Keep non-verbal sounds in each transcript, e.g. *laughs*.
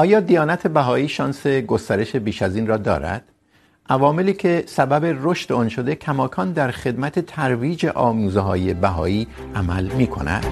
آیا دیانت بهایی شانس گسترش بیش از این را دارد؟ عواملی که سبب رشد آن شده کماکان در خدمت ترویج آموزه های بهایی عمل می کند؟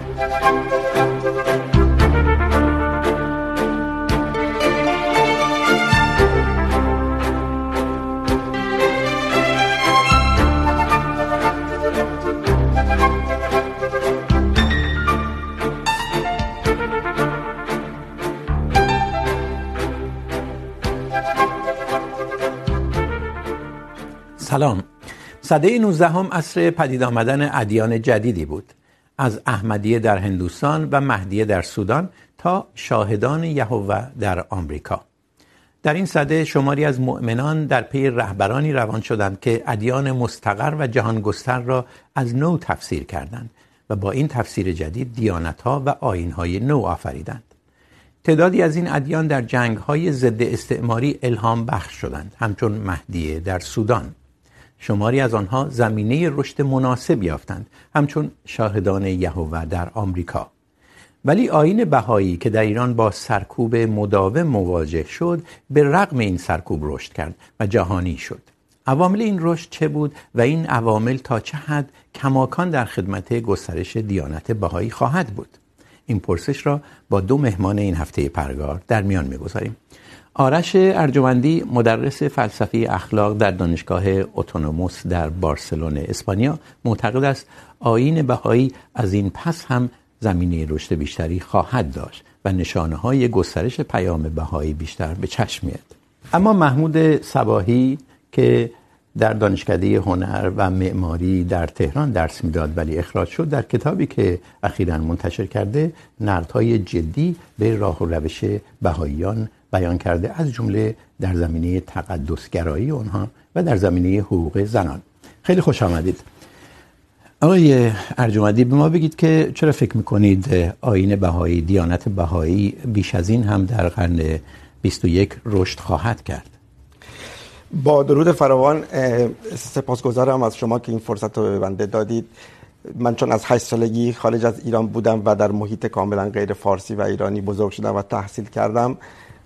سلام. سده 19 هم عصر پدید آمدن ادیان جدیدی بود. از احمدیه در هندوستان و مهدیه در سودان تا شاهدان یهوه در آمریکا. در این سده شماری از مؤمنان در پی رهبرانی روان شدند که ادیان مستقر و جهان گستر را از نو تفسیر کردند و با این تفسیر جدید دیانت ها و آین های نو آفریدند. تعدادی از این ادیان در جنگ های ضد استعماری الهام بخش شدند، همچون مهدیه در سودان. شماری از آنها زمینه رشد مناسب یافتند، همچون شاهدان یهوه در آمریکا. ولی آین بهایی که در ایران با سرکوب مداوم مواجه شد، به رغم این سرکوب رشد کرد و جهانی شد. عوامل این رشد چه بود و این عوامل تا چه حد کماکان در خدمت گسترش دیانت بهایی خواهد بود؟ این پرسش را با دو مهمان این هفته پرگار در میان میگذاریم. آرش ارجمندی مدرس فلسفه اخلاق در دانشگاه اتونوموس در بارسلون، اسپانیا. معتقد است آیین بهایی از این پس هم زمینه رشد بیشتری خواهد داشت و نشانه های گسترش پیام بهایی بیشتر به چشم میاد اما محمود صباحی که در دانشکده هنر و معماری در تهران درس میداد ولی اخراج شد، در کتابی که اخیرا منتشر کرده نقدهای جدی به راه و روش بهاییان بیان کرده از جمله در زمینه تقدسگرایی اونها و در زمینه حقوق زنان. خیلی خوش آمدید. آقای ارجمندی، به ما بگید که چرا فکر میکنید آیین بهایی، دیانت بهایی بیش از این هم در قرن 21 رشد خواهد کرد؟ با درود فراوان سپاسگزارم از شما که این فرصت رو به بنده دادید. من چون از 8 سالگی خارج از ایران بودم و در محیط کاملا غیر فارسی و ایرانی بزرگ شدم و تحصیل کردم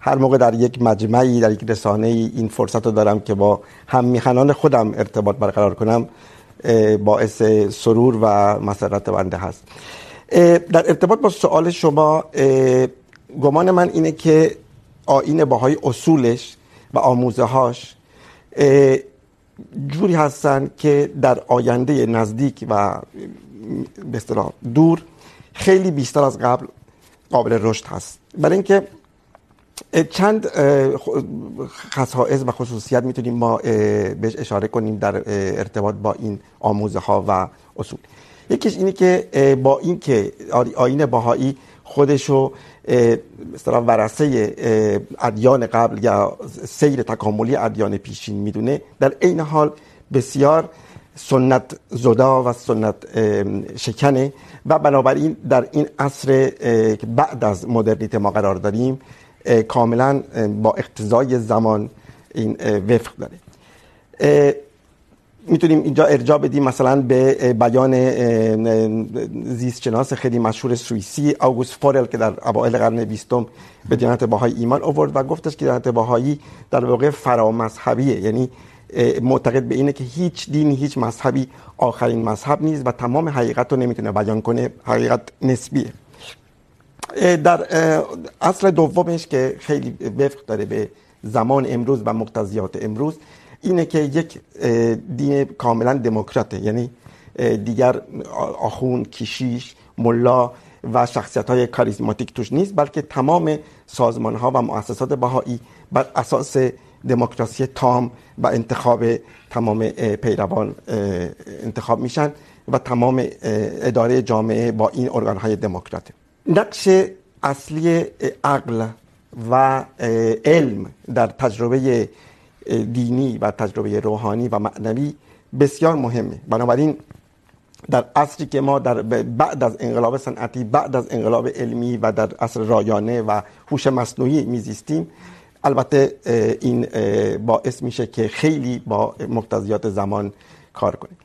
هر موقع در یک مجمعی، در یک رسانه ای این فرصت رو دارم که با هم میخنان خودم ارتباط برقرار کنم باعث سرور و مسرت بنده هست. در ارتباط با سوال شما گمان من اینه که آیین باهای اصولش و آموزه هاش جوری هستن که در آینده نزدیک و، به اصطلاح دور، خیلی بیشتر از قبل قابل رشد هست. برای اینکه چند خصائص و خصوصیت میتونیم ما بهش اشاره کنیم در ارتباط با این آموزه ها و اصول. یکیش اینه که با این که آیین بهایی خودشو مثلا ورثه ادیان قبل یا سیر تکاملی ادیان پیشین میدونه، در عین حال بسیار سنت زدا و سنت شکنه و بنابراین در این عصر که بعد از مدرنیته ما قرار داریم کاملا با اقتضای زمان این وفق داره. میتونیم اینجا ارجاع بدیم مثلا به بیان زیستشناس خیلی مشهور سوئیسی، آگوست فورل که در اوایل قرن بیستم به دیانت بهایی ایمان آورد و گفتش که دیانت بهایی در واقع فرامذهبیه. یعنی معتقد به اینه که هیچ دینی هیچ مذهبی آخرین مذهب نیست و تمام حقیقت رو نمیتونه بیان کنه، حقیقت نسبیه. در اصل دومش که خیلی وفق داره به زمان امروز و مقتضیات امروز، اینه که یک دین کاملا دموکراته. یعنی دیگر آخون کشیش ملا و شخصیت های کاریزماتیک توش نیست، بلکه تمام سازمان ها و مؤسسات بهایی بر اساس دموکراسی تام و انتخاب تمام پیروان انتخاب میشن و تمام اداره جامعه با این ارگان های دموکراته. نقش اصلی عقل و علم در تجربه دینی و تجربه روحانی و معنوی بسیار مهمه. بنابراین در عصری که ما در بعد از انقلاب صنعتی، بعد از انقلاب علمی و در عصر رایانه و هوش مصنوعی میزیستیم، البته این باعث میشه که خیلی با مقتضیات زمان کار کنیم.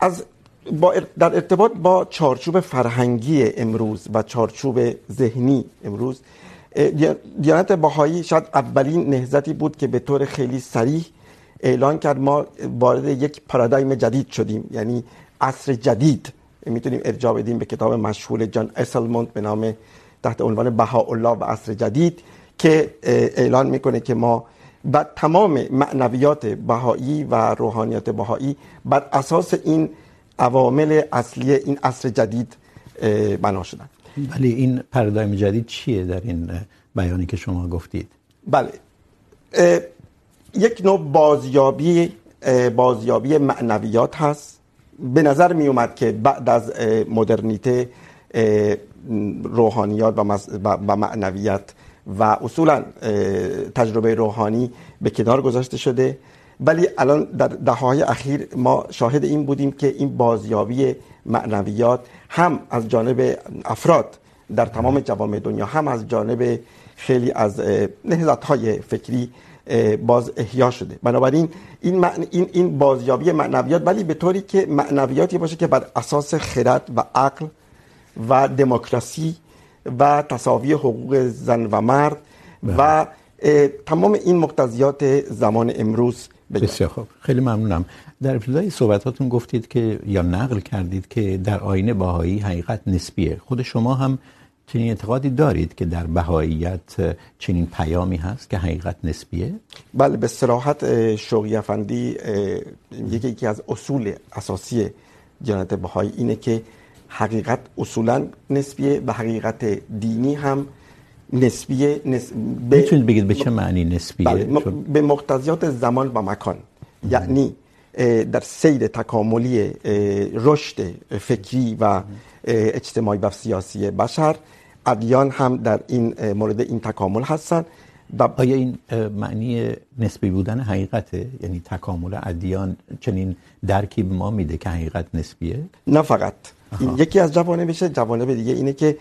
از با در ارتباط با چارچوب فرهنگی امروز و چارچوب ذهنی امروز دیانت بهایی شاید اولین نهضتی بود که به طور خیلی صریح اعلان کرد ما وارد یک پارادایم جدید شدیم. یعنی عصر جدید میتونیم ارجاع بدیم به کتاب مشهور جان اسلموند به نام تحت عنوان بهاءالله و عصر جدید که اعلان میکنه که ما و تمام معنویات بهایی و روحانیات بهایی بر اساس این عوامل اصلی این عصر جدید بنا شدن. ولی این پارادایم جدید چیه در این بیانی که شما گفتید؟ بله. یک نوع بازیابی بازیابی معنویات هست. به نظر می اومد که بعد از مدرنیته روحانیات و معنویت و اصولا تجربه روحانی به کنار گذاشته شده. ولی الان در دههای اخیر ما شاهد این بودیم که این بازیابی معنویات هم از جانب افراد در تمام جوامع دنیا هم از جانب خیلی از نهضت‌های فکری باز احیا شده. بنابراین این معنی این این بازیابی معنویات ولی به طوری که معنویاتی باشه که بر اساس خرد و عقل و دموکراسی و تساوی حقوق زن و مرد و تمام این مقتضیات زمان امروز بسیار خوب. خیلی ممنونم. در ابتدای صحبتاتون گفتید که یا نقل کردید که در آینه باهایی حقیقت نسبیه. خود شما هم چنین اعتقادی دارید که در بهاییت چنین پیامی هست که حقیقت نسبیه؟ بله به صراحت شوقی افندی یکی یکی از اصول اساسی دیانت بهایی اینه که حقیقت اصولا نسبیه و حقیقت دینی هم نسبیه نسب... به... میتونید بگید به چه معنی نسبیه؟ بله م... به مقتضیات زمان و مکان. یعنی در سیر تکاملی رشد فکری و اجتماعی و سیاسی بشر ادیان هم در این مورد این تکامل هستن و آیا این معنی نسبی بودن حقیقته؟ یعنی تکامل ادیان چنین درکی به ما میده که حقیقت نسبیه؟ نه فقط. این یکی از جوانبش جوانب دیگه اینه که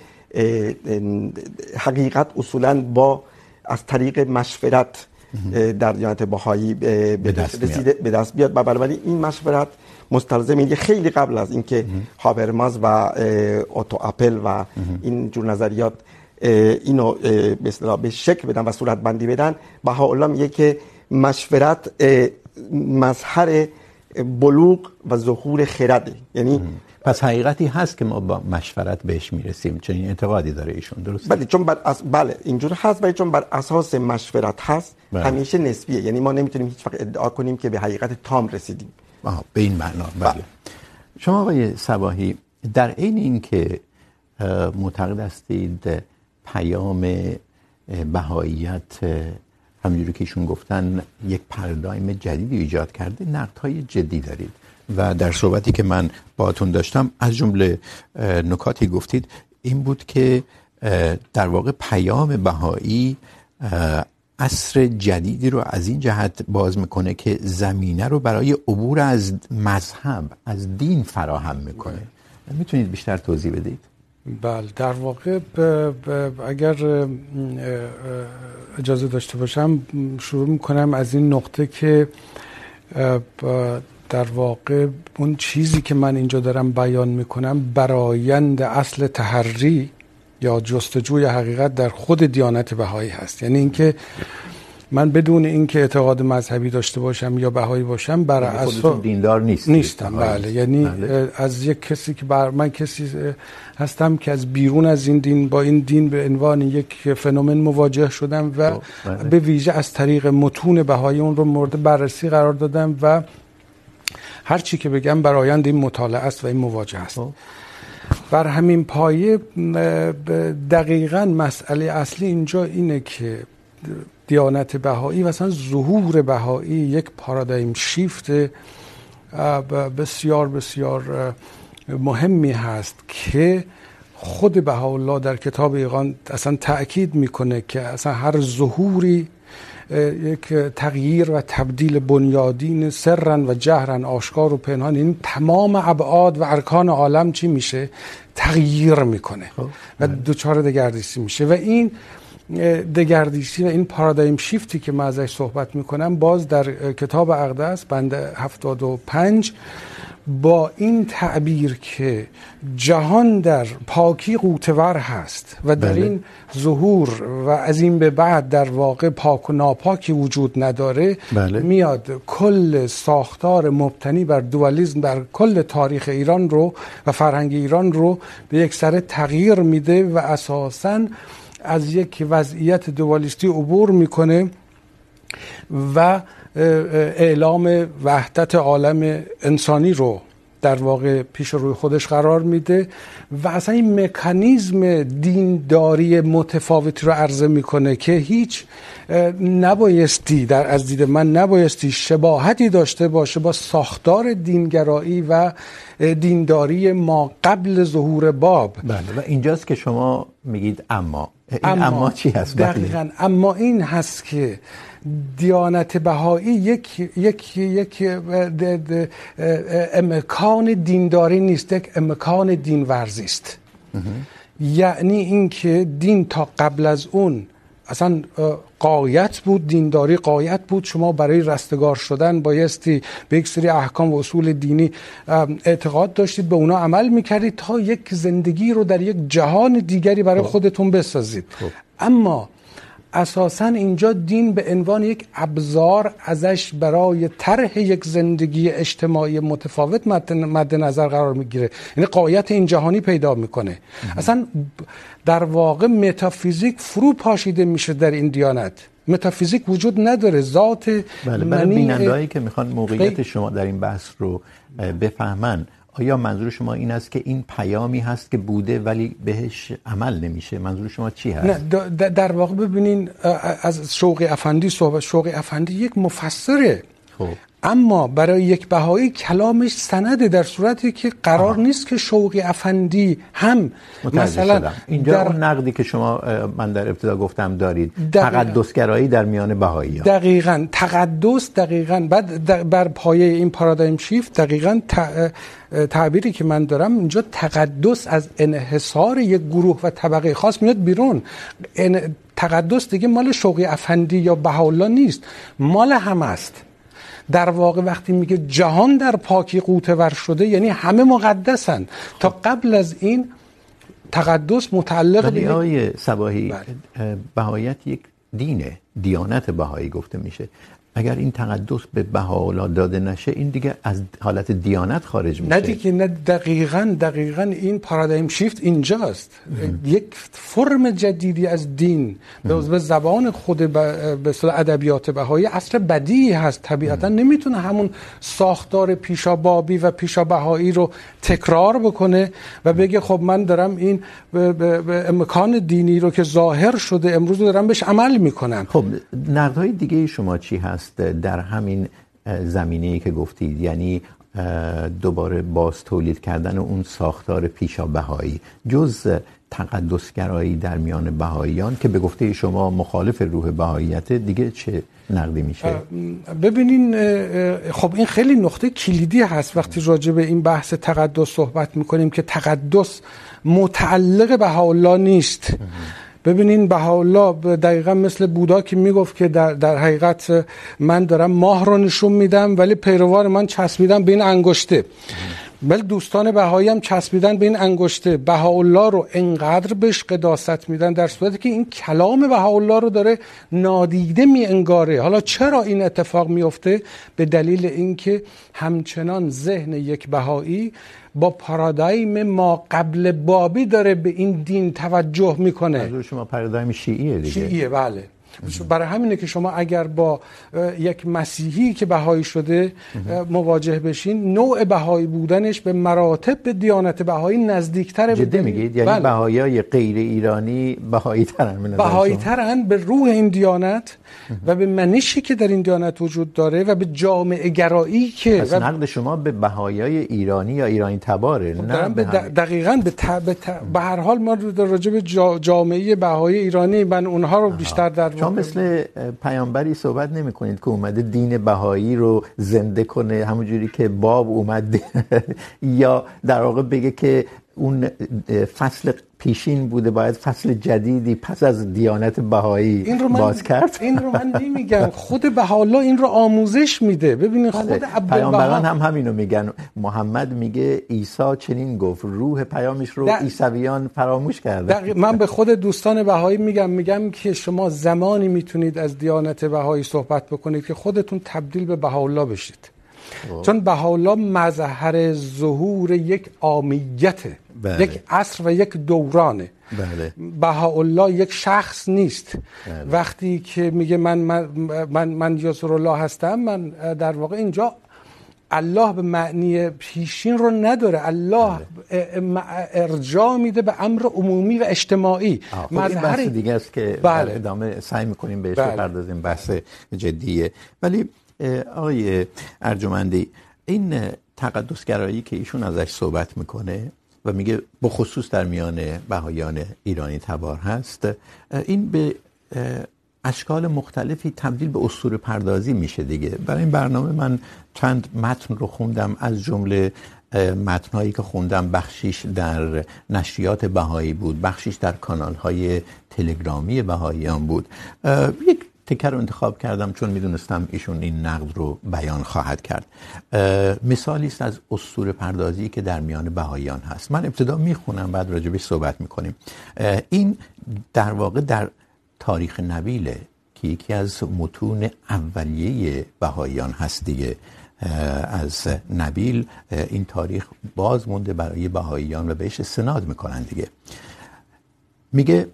حقیقت اصولا با از طریق مشورت در دیانت بهایی به دست بیاد به دست بیاد و بنابراین این مشورت مستلزم اینه خیلی قبل از اینکه هابرماز و اوتو اپل و این جور نظریات اینو به اصطلاح به شکل بدن و صورت بندی بدن بهاءالله میگه که مشورت مظهر بلوغ و ظهور خرده. یعنی پس حقیقتی هست که ما با مشورت بهش میرسیم چنین اعتقادی داره ایشون درسته؟ بله چون بر اس... بله اینجور هست ولی چون بر اساس مشورت هست بله. همیشه نسبیه. یعنی ما نمیتونیم هیچ وقت ادعا کنیم که به حقیقت تام رسیدیم. آه به این معنا بله, بله. شما آقای صباحی در عین اینکه معتقد هستید پیام بهاییت همونجوری که ایشون گفتن یک پارادایم جدیدی ایجاد کرده نقدهای جدی دارید. و در صحبتی که من باهاتون داشتم، از جمله نکاتی گفتید، این بود که در واقع پیام بهایی عصر جدیدی رو از این جهت باز میکنه که زمینه رو برای عبور از مذهب، از دین فراهم میکنه. میتونید بیشتر توضیح بدید؟ بله، در واقع، ب... ب... اگر اجازه داشته باشم شروع میکنم از این نقطه که ب... در واقع اون چیزی که من اینجا دارم بیان میکنم برایند اصل تحری یا جستجوی حقیقت در خود دیانت بهایی هست. یعنی اینکه من بدون اینکه اعتقاد مذهبی داشته باشم یا بهایی باشم بر اساس دیندار نیست نیستم. بله. یعنی بله. از یک کسی که بر من کسی هستم که از بیرون از این دین با این دین به عنوان یک فنومن مواجه شدم و بله. به ویژه از طریق متون بهایی اون رو مورد بررسی قرار دادم و هر چی که بگم برایند این مطالعه است و این مواجهه است. بر همین پایه، دقیقا مسئله اصلی اینجا اینه که دیانت بهایی و اصلا ظهور بهایی یک پارادایم شیفت بسیار بسیار مهمی هست که خود بهاءالله در کتاب ایقان اصلا تأکید میکنه که اصلا هر ظهوری یک تغییر و تبدیل بنیادین سرن و جهرن آشکار و پنهان. این تمام ابعاد و ارکان عالم چی میشه؟ تغییر میکنه. و دوچار دگردیسی میشه. و این دگردیسی و این پارادایم شیفتی که من ازش صحبت میکنم باز در کتاب اقدس بند 75 با این تعبیر که جهان در پاکی قوتور هست و در این ظهور و از این به بعد در واقع پاک و ناپاکی وجود نداره بله. میاد کل ساختار مبتنی بر دوالیزم در کل تاریخ ایران رو و فرهنگ ایران رو به یک سر تغییر میده و اساساً از یک وضعیت دوالیستی عبور میکنه و اعلام وحدت عالم انسانی رو در واقع پیش روی خودش قرار میده و اصلا این مکانیزم دینداری متفاوتی رو عرضه میکنه که هیچ نبایستی در از دید من نبایستی شباهتی داشته باشه با ساختار دینگرایی و دینداری ما قبل ظهور باب. بله و اینجاست که شما میگید اما. این اما, اما چی هست؟ دقیقا اما این هست که دیانت بهایی یک یک یک امکان دینداری نیست یک امکان دین ورزی است. یعنی اینکه دین تا قبل از اون اصلا قایت بود دینداری قایت بود. شما برای رستگار شدن بایستی به یک سری احکام و اصول دینی اعتقاد داشتید به اونا عمل میکردید تا یک زندگی رو در یک جهان دیگری برای خودتون بسازید. اما اساسا اینجا دین به عنوان یک ابزار ازش برای طرح یک زندگی اجتماعی متفاوت مد نظر قرار میگیره. یعنی قایت این جهانی پیدا میکنه. اصلا در واقع متافیزیک فرو پاشیده میشه در این دیانت. متافیزیک وجود نداره. ذات بله برای بینندهایی که میخوان موقعیت شما در این بحث رو بفهمن آیا منظور شما این است که این پیامی هست که بوده ولی بهش عمل نمیشه؟ منظور شما چی هست؟ نه در واقع ببینین از شوقی افندی صحبت شوقی افندی یک مفسره. خب. اما برای یک بهایی کلامش سنده در صورتی که قرار آه. نیست که شوقی افندی هم مثلا اینجا در... اون نقدی که شما من در ابتدا گفتم دارید. تقدسگرایی در میان بهایی ها. دقیقاً. تقدس دقیقاً. بعد بر پایه این پارادایم شیفت دقیقاً تعبیری که من دارم اینجا تقدس از انحصار یک گروه و طبقه خاص میاد بیرون. تقدس دیگه مال شوقی افندی یا بهاءالله نیست. مال همه است. در واقع وقتی میگه جهان در پاکی قوته ور شده یعنی همه مقدسن. تا قبل از این تقدس متعلق به آیه صباحی بهایت یک دینه دیانت بهایی گفته میشه. اگر این تقدس به بهاءالله داده نشه این دیگه از حالت دیانت خارج میشه. نه دیگه نه دقیقاً دقیقاً این پارادایم شیفت اینجاست. یک فرم جدیدی از دین به زبان خود به اصطلاح ادبیات بهایی اصل بدیعی هست. طبیعتا نمیتونه همون ساختار پیشا بابی و پیشا بهایی رو تکرار بکنه و بگه خب من دارم این به امکان دینی رو که ظاهر شده امروز دارم بهش عمل میکنم خب نقدهای دیگه شما چی هست؟ هست در همین زمینه‌ای که گفتید یعنی دوباره باز تولید کردن اون ساختار پیشا بهایی جز تقدسگرایی در میان بهاییان که به گفته شما مخالف روح بهاییت دیگه چه نقدی میشه؟ ببینین خب این خیلی نقطه کلیدی هست. وقتی راجع به این بحث تقدس صحبت میکنیم که تقدس متعلق بهاءالله نیست. ببینین بهاءالله دقیقا مثل بودا که میگفت که در, در حقیقت من دارم ماه رو نشون میدم ولی پیروان من چسبیدم به این انگشته. بل دوستان بهایی هم چسبیدن به این انگشته. بهاءالله رو انقدر بهش قداست میدن در صورتی که این کلام بهاءالله رو داره نادیده می انگاره حالا چرا این اتفاق میفته به دلیل اینکه همچنان ذهن یک بهایی با پارادایم ما قبل بابی داره به این دین توجه میکنه. منظور شما پارادایم شیعیه دیگه. شیعیه بله. برای همینه که شما اگر با یک مسیحی که بهایی شده مواجه بشین نوع بهایی بودنش به مراتب به دیانت بهایی نزدیکتره جدی میگید؟ یعنی بله. بهاییای غیر ایرانی بهایی ترن بهایی ترن به روح این دیانت و به منشی که در این دیانت وجود داره و به جامعه گرایی که پس نقد شما به بهاییای ایرانی یا ایرانی تباره نه به دقیقاً به ت... به, ت... به هر حال ما در راجع به جا... جامعه بهایی ایرانی من اونها رو بیشتر در شما مثل پیامبری صحبت نمی کنید که اومده دین بهایی رو زنده کنه، همونجوری که باب اومد *laughs* یا در واقع بگه که اون فصل پیشین بوده باید فصل جدیدی پس از دیانت بهایی این رو من باز کرد. این رو من نمیگم. خود بهاءالله این رو آموزش میده. ببینید خود پیامبران هم همینو میگن. محمد میگه عیسی چنین گفت. روح پیامش رو در... عیسویان فراموش کرده. من به خود دوستان بهایی میگم. میگم که شما زمانی میتونید از دیانت بهایی صحبت بکنید که خودتون تبدیل به بهاءالله بشید. چون بهاءالله مظهر ظهور یک عامیته بله. یک عصر و یک دورانه بله. بهاءالله یک شخص نیست بله. وقتی که میگه من من من, من یسر الله هستم من در واقع اینجا الله به معنی پیشین رو نداره الله بله. ارجاع میده به امر عمومی و اجتماعی مظهر بحث دیگه است که بله. در ادامه سعی میکنیم بهش بله. بپردازیم بحث جدیه ولی آقای ارجمندی این تقدسگرایی که ایشون ازش صحبت میکنه و میگه بخصوص در میان بهایان ایرانی تبار هست. این به اشکال مختلفی تبدیل به اسطوره پردازی میشه دیگه. برای این برنامه من چند متن رو خوندم. از جمله متنهایی که خوندم، بخشیش در نشریات بهایی بود، بخشیش در کانال های تلگرامی بهاییان بود. یک تکر رو انتخاب کردم چون میدونستم ایشون این نقد رو بیان خواهد کرد. مثالی است از اسطوره پردازی که در میان بهاییان هست. من ابتدا میخونم، بعد راجبش صحبت میکنیم. این در واقع در تاریخ نبیله که یکی از متون اولیه بهاییان هست دیگه از نبیل این تاریخ باز مونده برای بهاییان و بهش سناد میکنن دیگه. میگه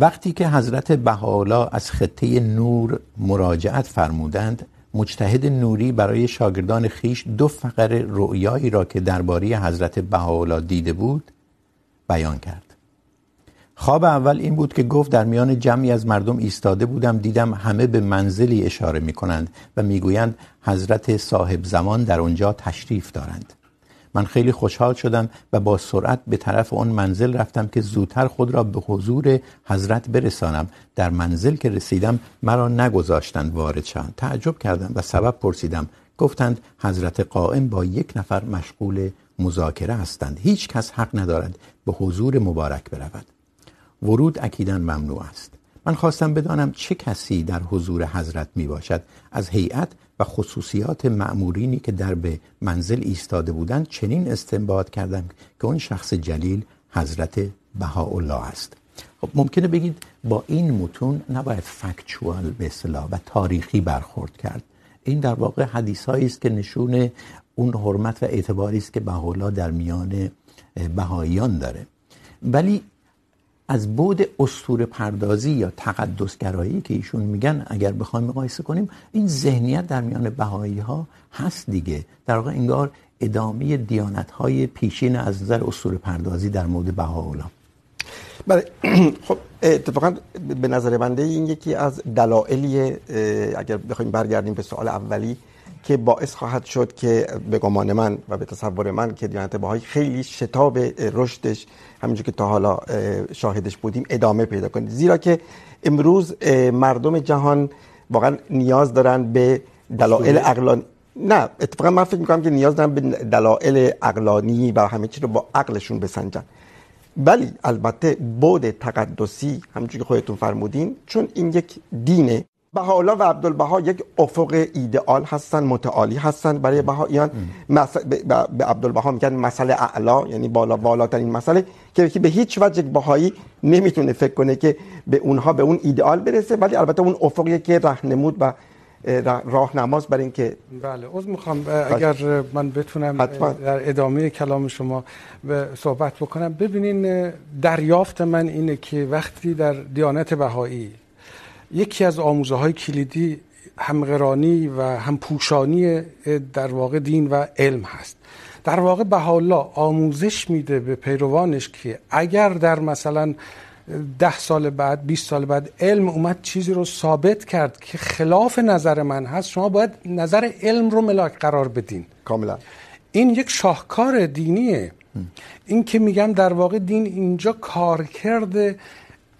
وقتی که حضرت بهاءالله از خطه نور مراجعت فرمودند، مجتهد نوری برای شاگردان خیش دو فقر رؤیایی را که درباره حضرت بهاءالله دیده بود، بیان کرد. خواب اول این بود که گفت در میان جمعی از مردم ایستاده بودم، دیدم همه به منزلی اشاره می کنند و می گویند حضرت صاحب زمان در اونجا تشریف دارند. من خیلی خوشحال شدم و با سرعت به طرف اون منزل رفتم که زودتر خود را به حضور حضرت برسانم. در منزل که رسیدم مرا نگذاشتند وارد شوم تعجب کردم و سبب پرسیدم. گفتند حضرت قائم با یک نفر مشغول مذاکره هستند. هیچ کس حق ندارد به حضور مبارک برود. ورود اکیدا ممنوع است. من خواستم بدانم چه کسی در حضور حضرت می باشد از هیئت و خصوصیات مأمورینی که در به منزل ایستاده بودند چنین استنباط کردم که اون شخص جلیل حضرت بهاءالله است. خب، ممکنه بگید با این متون نباید فکچوال به اصطلاح و تاریخی برخورد کرد. این در واقع حدیثایی است که نشون اون حرمت و اعتباری است که بهاءالله در میان بهاییان داره. ولی از بود اسطوره پردازی یا تقدس گرایی که ایشون میگن، اگر بخوایم مقایسه کنیم، این ذهنیت در میان بهایی ها هست دیگه. در واقع انگار ادامه دیانت های پیشین از نظر اسطوره پردازی در مورد بهاءالله بله. *clears throat* خب، اتفاقا به نظر بنده این یکی از دلایلی اگر بخوایم برگردیم به سوال اولی که باعث خواهد شد که به گمان من و به تصور من که دیانت بهایی خیلی شتاب رشدش همینجور که تا حالا شاهدش بودیم ادامه پیدا کنه. زیرا که امروز مردم جهان واقعا نیاز دارن به دلایل عقلانی. نه اتفاقا من فکر میکنم که نیاز دارن به دلایل عقلانی و همه چی رو با عقلشون بسنجن. ولی البته بود تقدسی همونجوری که خودتون فرمودین چون این یک دینه. بهاءالله و عبدالبها یک افق ایدئال هستن متعالی هستن برای بهائیان مس... به عبدالبها میگن مسئله اعلا یعنی بالا بالاترین مسئله که به هیچ وجه بهایی نمیتونه فکر کنه که به اونها به اون ایدئال برسه ولی البته اون افقیه که راهنمود و راهنماست برای اینکه بله عذر میخوام اگر من بتونم حتما. در ادامه کلام شما صحبت بکنم. ببینین دریافت من اینه که وقتی در دیانت بهایی یکی از آموزه های کلیدی همقرانی و همپوشانی در واقع دین و علم هست. در واقع بهاءالله آموزش میده به پیروانش که اگر در مثلا ده سال بعد 20 سال بعد علم اومد چیزی رو ثابت کرد که خلاف نظر من هست شما باید نظر علم رو ملاک قرار بدین. کاملا. این یک شاهکار دینیه. این که میگم در واقع دین اینجا کار کرده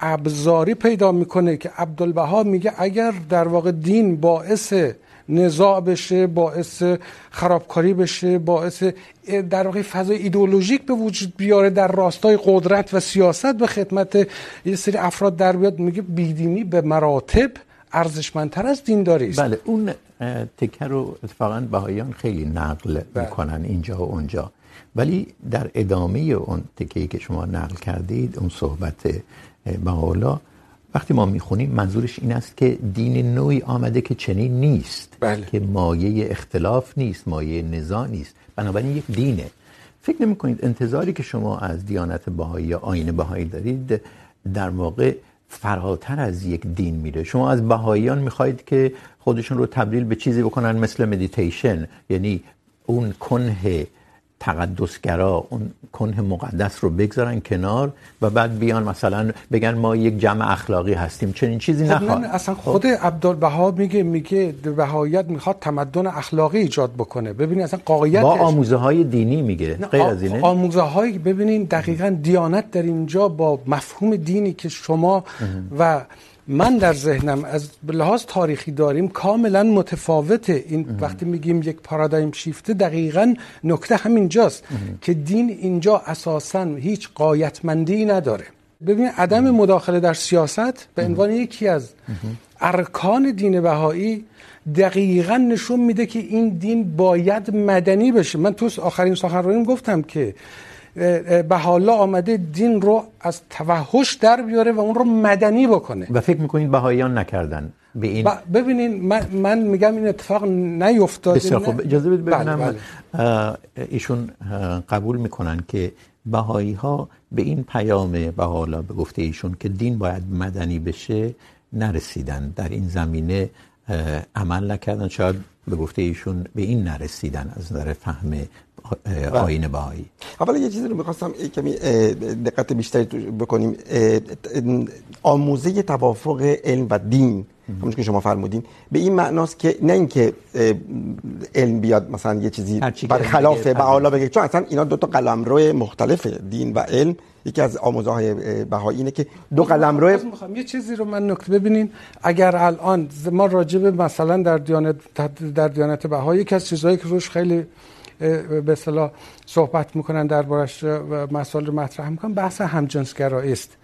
ابزاری پیدا میکنه که عبدالبها میگه اگر در واقع دین باعث نزاع بشه باعث خرابکاری بشه باعث در واقع فضای ایدئولوژیک به وجود بیاره در راستای قدرت و سیاست به خدمت یه سری افراد در بیاد میگه بیدینی به مراتب ارزشمندتر از دینداری است بله اون تکه رو اتفاقا بهاییان خیلی نقل بله. میکنن اینجا و اونجا ولی در ادامه اون تکه‌ای که شما نقل کردید اون صحبت بهاءالله وقتی ما میخونیم منظورش این است که دین نوعی آمده که چنین نیست بله. که مایه اختلاف نیست مایه نزاع نیست بنابراین یک دینه فکر نمی کنید انتظاری که شما از دیانت بهایی یا آیین بهایی دارید در واقع فراتر از یک دین میره شما از بهاییان میخواهید که خودشون رو تبدیل به چیزی بکنن مثل مدیتیشن یعنی اون کنه تقدسگرا اون کنه مقدس رو بگذارن کنار و بعد بیان مثلا بگن ما یک جمع اخلاقی هستیم. چنین چیزی نخواد. اصلا خود عبدالبها میگه میگه بهاییت میخواد تمدن اخلاقی ایجاد بکنه. ببینید اصلا قایت با آموزه های دینی میگه. غیر از اینه. آموزه های ببینید دقیقا دیانت در اینجا با مفهوم دینی که شما و من در ذهنم از لحاظ تاریخی داریم کاملا متفاوته. این وقتی میگیم یک پارادایم شیفته دقیقا نکته همین جاست که دین اینجا اساسا هیچ قایتمندی نداره. ببین عدم مداخله در سیاست به عنوان یکی از ارکان دین بهایی دقیقا نشون میده که این دین باید مدنی بشه. من تو آخرین سخنرانیم گفتم که بهاءالله آمده دین رو از توحش در بیاره و اون رو مدنی بکنه. و فکر میکنید بهاییان نکردن به این؟ ببینین من, من میگم این اتفاق نیفتاده بسیار خوب. اجازه بدید ببینم بله. بله. ایشون قبول میکنن که بهایی ها به این پیام بهاءالله به گفته ایشون که دین باید مدنی بشه نرسیدن. در این زمینه عمل نکردن. شاید به گفته ایشون به این نرسیدن از نظر فهم آیین بهایی. اولا یه چیزی رو میخواستم کمی دقت بیشتری بکنیم. آموزه توافق علم و دین همونش که شما فرمودین به این معناست که نه اینکه علم بیاد مثلا یه چیزی برخلاف بهاءالله بگه. چون اصلا اینا دو تا قلمرو مختلف دین و علم. یکی از آموزه های بهایی اینه که دو قلمرو میخوام یه چیزی رو من نکته ببینین. اگر الان ما راجع به مثلا در دیانت در دیانت بهایی یکی از چیزهایی که روش خیلی به اصطلاح صحبت میکنن دربارش مسائل رو مطرح میکنن. بحث همجنسگرایی است.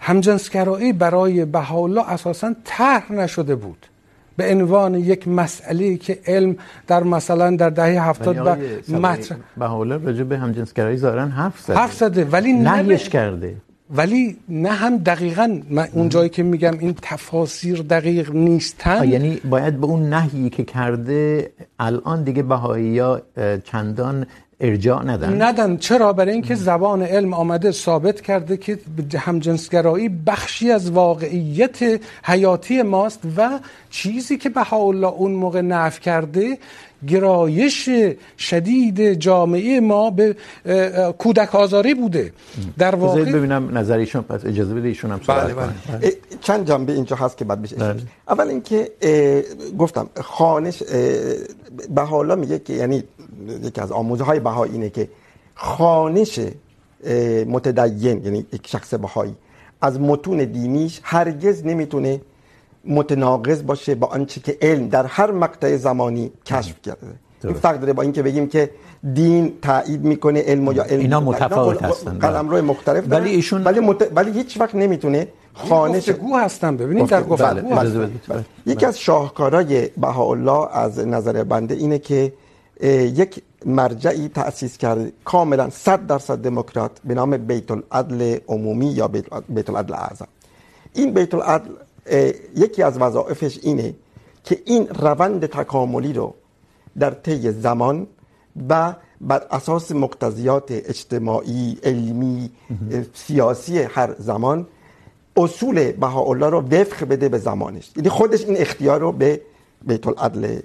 همجنسگرایی برای بهاءالله اساسا طرح نشده بود. به عنوان یک مسئله که علم در مثلا در دهه 70 با مطرح بهاءالله راجع به همجنسگرایی ظاهرا حرف زده. حرف زده ولی نهیش کرده. ولی نه هم دقیقا من اون جایی که میگم این تفاسیر دقیق نیستن. یعنی باید به اون نهیی که کرده الان دیگه بهایی‌ها چندان ارجاع ندن. ندن. چرا؟ برای اینکه زبان علم آمده ثابت کرده که همجنسگرایی بخشی از واقعیت حیاتی ماست و چیزی که بهاءالله اون موقع نفی کرده گرایش شدید جامعه ما به کودک آزاری بوده. در واقع ببینم نظر ایشون پس اجازه بده ایشون هم صحبت کنه. چند جنبه اینجا هست که بعد بشه اول اینکه گفتم خانش بهاءالله میگه که یعنی یکی از آموزه های بهایی اینه که خانش متدین یعنی یک شخص بهایی از متون دینیش هرگز نمیتونه متناقض باشه با آنچه که علم در هر مقطع زمانی کشف کرده. این فرق داره با اینکه بگیم که دین تایید میکنه علم یا علم اینا متفاوت هستن. قلمرو مختلف ولی ایشون ولی مت... ولی هیچ وقت نمیتونه خانش گفتگو هستن. ببینید در گفتگو بله. بله. یکی از شاهکارهای بهاءالله از نظر بنده اینه که یک مرجعی تأسیس کرد. کاملا 100 درصد دموکرات به نام بیت العدل عمومی یا بیت العدل اعظم. این بیت العدل یکی از وظایفش اینه که این روند تکاملی رو در طی زمان و بر اساس مقتضیات اجتماعی علمی سیاسی هر زمان اصول بهاءالله رو وفق بده به زمانش. یعنی خودش این اختیار رو به بیت العدل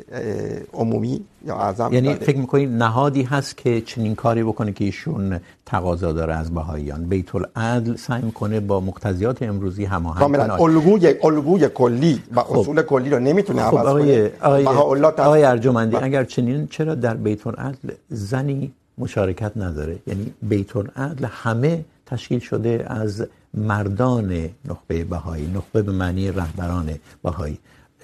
عمومی یا اعظم. یعنی فکر میکنید نهادی هست که چنین کاری بکنه که ایشون تقاضا داره از بهاییان. بیت العدل سعی میکنه با مقتضیات امروزی هماهنگ کنه. کاملا الگوی الگوی کلی و اصول کلی رو نمیتونه عوض کنه. بهاءالله آقای ارجمندی اگر چنین چرا در بیت العدل زنی مشارکت نداره؟ یعنی بیت العدل همه تشکیل شده از مردان نخبه بهایی نخبه به معنی رهبران بهایی.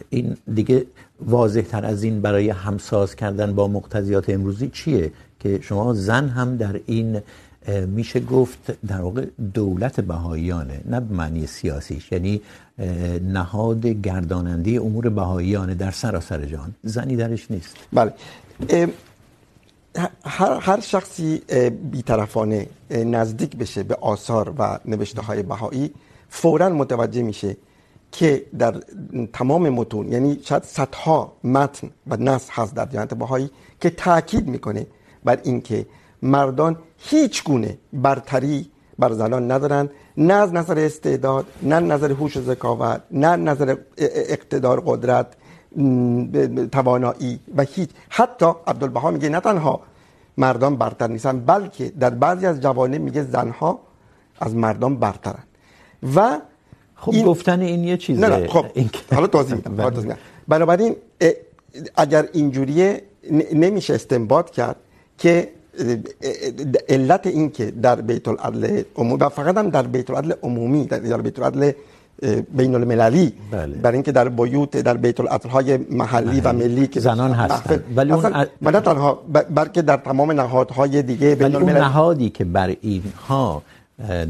این دیگه واضح تر از این برای همساز کردن با مقتضیات امروزی چیه؟ که شما زن هم در این میشه گفت در واقع دولت بهاییانه، نه به معنی سیاسیش. یعنی نهاد گرداننده امور بهاییانه در سراسر جهان. زنی درش نیست. بله. هر هر شخصی بیطرفانه نزدیک بشه به آثار و نوشته های بهایی، فوراً متوجه میشه که در تمام متون یعنی شاید صدها متن و نص هست در دیانت بهایی که تاکید میکنه بر اینکه مردان هیچ گونه برتری بر زنان ندارن نه از نظر استعداد، نه نظر هوش و ذکاوت، نه نظر اقتدار، قدرت توانایی و هیچ. حتی عبدالبها میگه نه تنها مردان برتر نیستن، بلکه در بعضی از جوانب میگه زنها از مردان برترن. و خب این... گفتن این یه چیزه. نه نه خب *laughs* این... حالا توضیح میدم بنابراین اگر اینجوریه نمیشه استنباط کرد که علت این که در بیت العدل عمومی و فقط هم در بیت العدل عمومی در بیت العدل بین المللی بله. برای اینکه در بیوت در بیت العدل های محلی و ملی که زنان هستن. ولی اون ا... نه تنها بلکه در تمام نهادهای دیگه بین المللی اون نهادی که بر اینها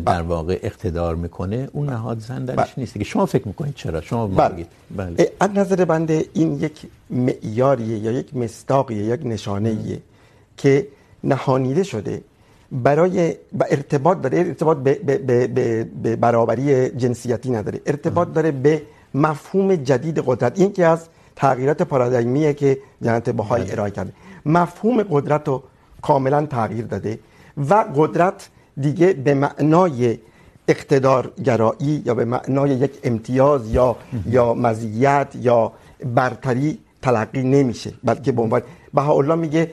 در واقع اقتدار میکنه اون نهاد زن درش بله. نیست. که شما فکر میکنید چرا؟ شما بله. بله. از نظر بنده این یک معیاریه یا یک مصداقیه یک نشانه‌ایه که نهانیده شده برای با ارتباط داره ارتباط به, به, به, به, به برابری جنسیتی نداره. ارتباط داره به مفهوم جدید قدرت. این که از تغییرات پارادایمیه که جنت بهایی ارائه کرده. مفهوم قدرت رو کاملا تغییر داده و قدرت دیگه به معنای اقتدار گرایی یا به معنای یک امتیاز یا یا مزیت یا برتری تلقی نمیشه، بلکه به عنوان بهاءالله میگه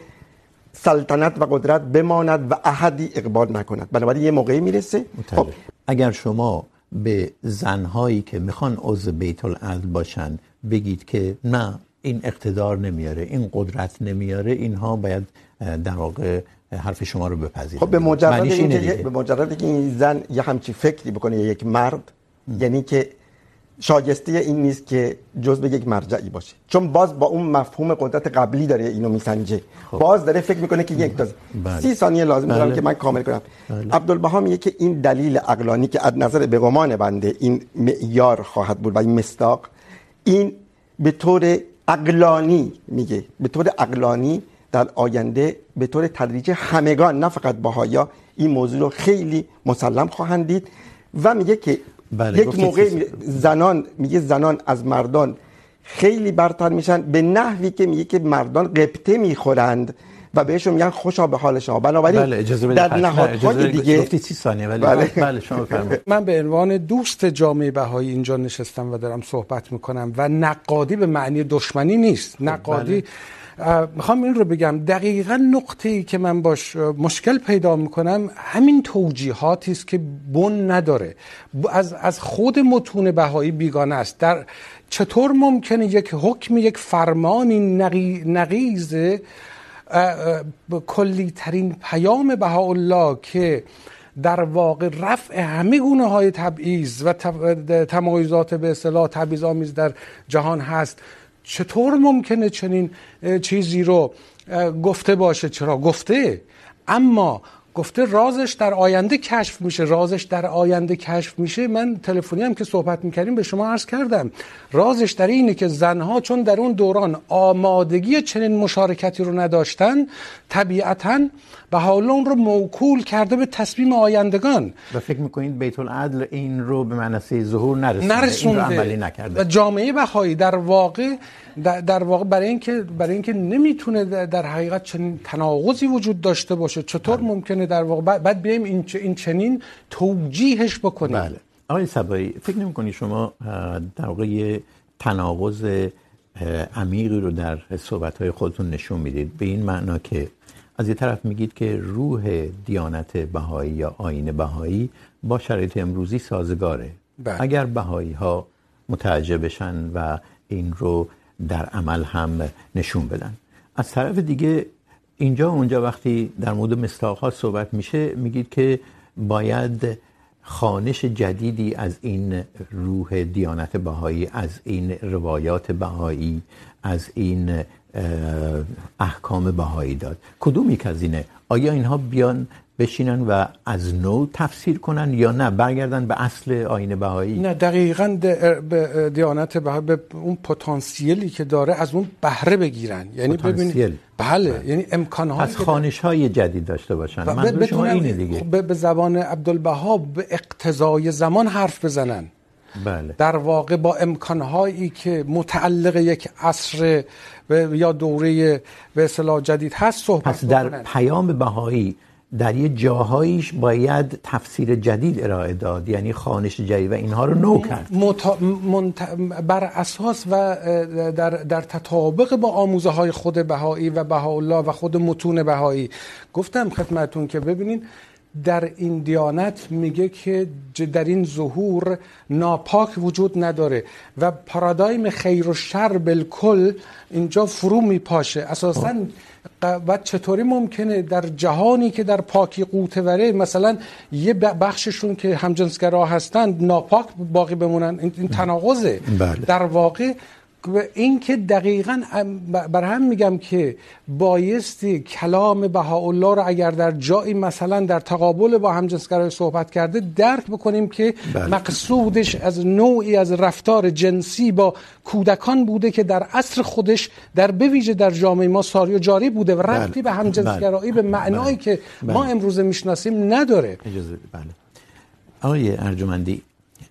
سلطنت و قدرت بماند و احدی اقبال نکند. بنابراین یه موقعی میرسه. خب اگر شما به زنهایی که میخوان عضو بیت العدل باشن بگید که نه، این اقتدار نمیاره، این قدرت نمیاره، اینها باید در واقع حرف شما رو بپذیرن خب به مجرد اینکه به مجرد اینکه این زن یه همچی فکری بکنه یک مرد یعنی که شایسته این نیست که جزء یک مرجعی باشه. چون باز با اون مفهوم قدرت قبلی داره اینو میسنجه. خب. باز داره فکر میکنه که یک تازه سی ثانیه لازم دارم که من کامل کنم. عبدالبها میگه که این دلیل عقلانی که از نظر به گمان بنده این معیار خواهد بود و این مصداق این به طور عقلانی میگه به طور عقلانی در آینده به طور تدریجی همگان نه فقط بهایا این موضوع رو خیلی مسلم خواهند دید و میگه که بله یک موقع زنان میگه زنان از مردان خیلی برتر میشن به نحوی که میگه که مردان قبطه میخورند و بهشون میگن خوشا به حال شما. بنابراین بله اجازه بدید در نهادهای دیگه گفتی 30 ثانیه ولی بله, بله شما فرمایید *laughs* من به عنوان دوست جامعه بهایی اینجا نشستم و دارم صحبت میکنم و نقادی به معنی دشمنی نیست. نقادی بله. میخوام این رو بگم. دقیقا نقطه ای که من باش مشکل پیدا میکنم همین توجیهاتی است که بن نداره. از از خود متون بهایی بیگانه است. در چطور ممکنه یک حکم، یک فرمانی نقیز کلی ترین پیام بهاءالله که در واقع رفع همه گونه های تبعیض و تمایزات به اصطلاح تبعیض آمیز در جهان هست چطور ممکنه چنین چیزی رو گفته باشه؟ چرا؟ گفته. اما گفته رازش در آینده کشف میشه. رازش در آینده کشف میشه. من تلفنی هم که صحبت میکردیم به شما عرض کردم. رازش در اینه که زنها چون در اون دوران آمادگی چنین مشارکتی رو نداشتن، طبیعتا به حال اون رو موکول کرده به تصمیم آیندگان. و فکر میکنید بیت العدل این رو به معنی ظهور نرسونده, نرسونده. این رو عملی نکرده. و جامعه بهایی در واقع در واقع برای اینکه برای اینکه نمیتونه در حقیقت چنین تناقضی وجود داشته باشه چطور بله. ممکنه در واقع بعد بیایم این این چنین توجیهش بکنیم. بله. آقای صبایی فکر نمی‌کنی شما در واقع تناقض عمیقی رو در صحبت‌های خودتون نشون میدید؟ به این معنا که از یه طرف میگید که روح دیانت بهایی یا آیین بهایی با شرایط امروزی سازگاره بله. اگر بهایی ها متوجه بشن و این رو در عمل هم نشون بدن از طرف دیگه اینجا اونجا وقتی در مورد ها صحبت میشه میگید که باید خانش جدیدی از این روح دیانت بهایی از این روایات بهایی از این احکام بهایی داد. کدوم یک از اینه؟ آیا اینها بیان بشینن و از نو تفسیر کنن یا نه؟ برگردن به اصل آیین بهایی؟ نه دقیقاً به دیانت بهایی به اون پتانسیلی که داره از اون بهره بگیرن. یعنی ببینید بله یعنی امکان های از خانش های جدید داشته باشن. منظور شما اینه دیگه. به زبان عبدالبها به اقتضای زمان حرف بزنن. بله. در واقع با امکانهایی که متعلق یک عصر یا دوره به اصطلاح جدید هست صحبت پس در پیام بهایی در یه جاهایش باید تفسیر جدید ارائه داد یعنی خانش جدید و اینها رو نو کرد. مت... منت... بر اساس و در, در تطابق با آموزه های خود بهایی و بهاءالله و خود متون بهایی. گفتم خدمتون که ببینین در این دیانت میگه که در این ظهور ناپاک وجود نداره و پارادایم خیر و شر بالکل اینجا فرو میپاشه. اساساً و چطوری ممکنه در جهانی که در پاکی قوته وره مثلا یه بخششون که همجنسگرا هستن ناپاک باقی بمونن. این تناقضه. بله. در واقع این که دقیقا بر هم میگم که بایستی کلام بهاءالله رو اگر در جایی مثلا در تقابل با همجنسگرای صحبت کرده درک بکنیم که بله. مقصودش از نوعی از رفتار جنسی با کودکان بوده که در عصر خودش در بویژه در جامعه ما ساری و جاری بوده و ربطی بله. به همجنسگرایی به معنایی بله. که بله. ما امروز میشناسیم نداره اجازه بله آقای ارجمندی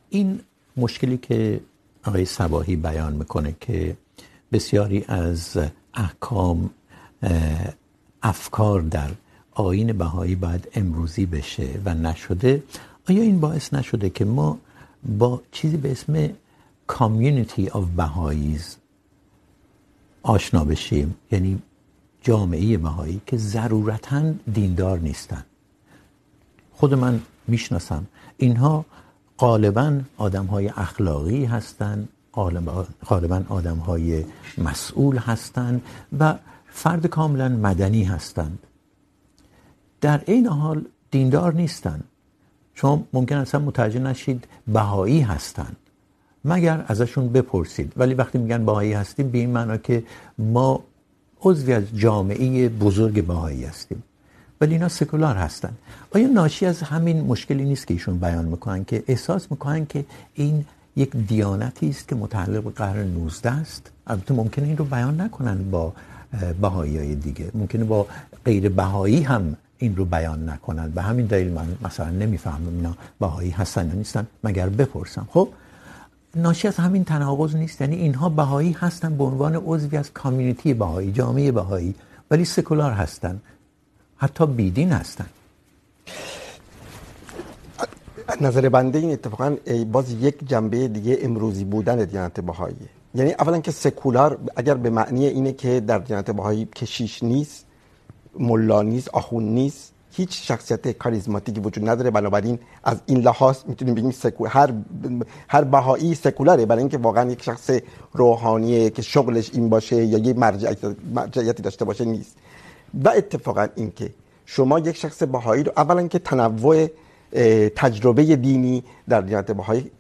این مشکلی که آقای صباحی بیان میکنه که بسیاری از احکام افکار در آیین بهایی باید امروزی بشه و نشده. آیا این باعث نشده که ما با چیزی به اسم کامیونیتی آف بهاییز آشنا بشیم؟ یعنی جامعه بهایی که ضرورتاً دیندار نیستن. خود من میشناسم. اینها غالبا آدم های اخلاقی هستند غالبا آدم های مسئول هستند و فرد کاملا مدنی هستند. در این حال دیندار نیستند. شما ممکن اصلا متوجه نشید بهایی هستند. مگر ازشون بپرسید. ولی وقتی میگن بهایی هستیم، به این معنا که ما عضوی از جامعه بزرگ بهایی هستیم. ولی اینا سکولار هستن. آیا ناشی از همین مشکلی نیست که ایشون بیان میکنن که احساس میکنن که این یک دیانتی است که متعلق به قرن 19 است. البته ممکنه این رو بیان نکنن با بهایی های دیگه. ممکنه با غیر بهایی هم این رو بیان نکنن. به همین دلیل من مثلا نمیفهمم اینا بهایی هستن یا نیستن. مگر بپرسم. خب، ناشی از همین تناقض نیست. یعنی اینها بهایی هستن به عنوان عضوی از کامیونیتی بهایی، جامعه بهایی، ولی سکولار هستن. حتی بیدین هستن. نظر بنده این اتفاقا باز یک جنبه دیگه امروزی بودن دیانت بهایی. یعنی اولا که سکولار اگر به معنی اینه که در دیانت بهایی کشیش نیست، ملا نیست، آخون نیست، هیچ شخصیت کاریزماتیکی وجود نداره. بنابراین از این لحاظ میتونیم بگیم سکو... هر هر بهایی سکولاره. برای اینکه واقعا یک شخص روحانیه که شغلش این باشه یا یه مرجعیتی داشته باشه نیست. و اتفاقا این که شما یک شخص بهایی رو اولا که تنوع تجربه دینی در دیانت بهایی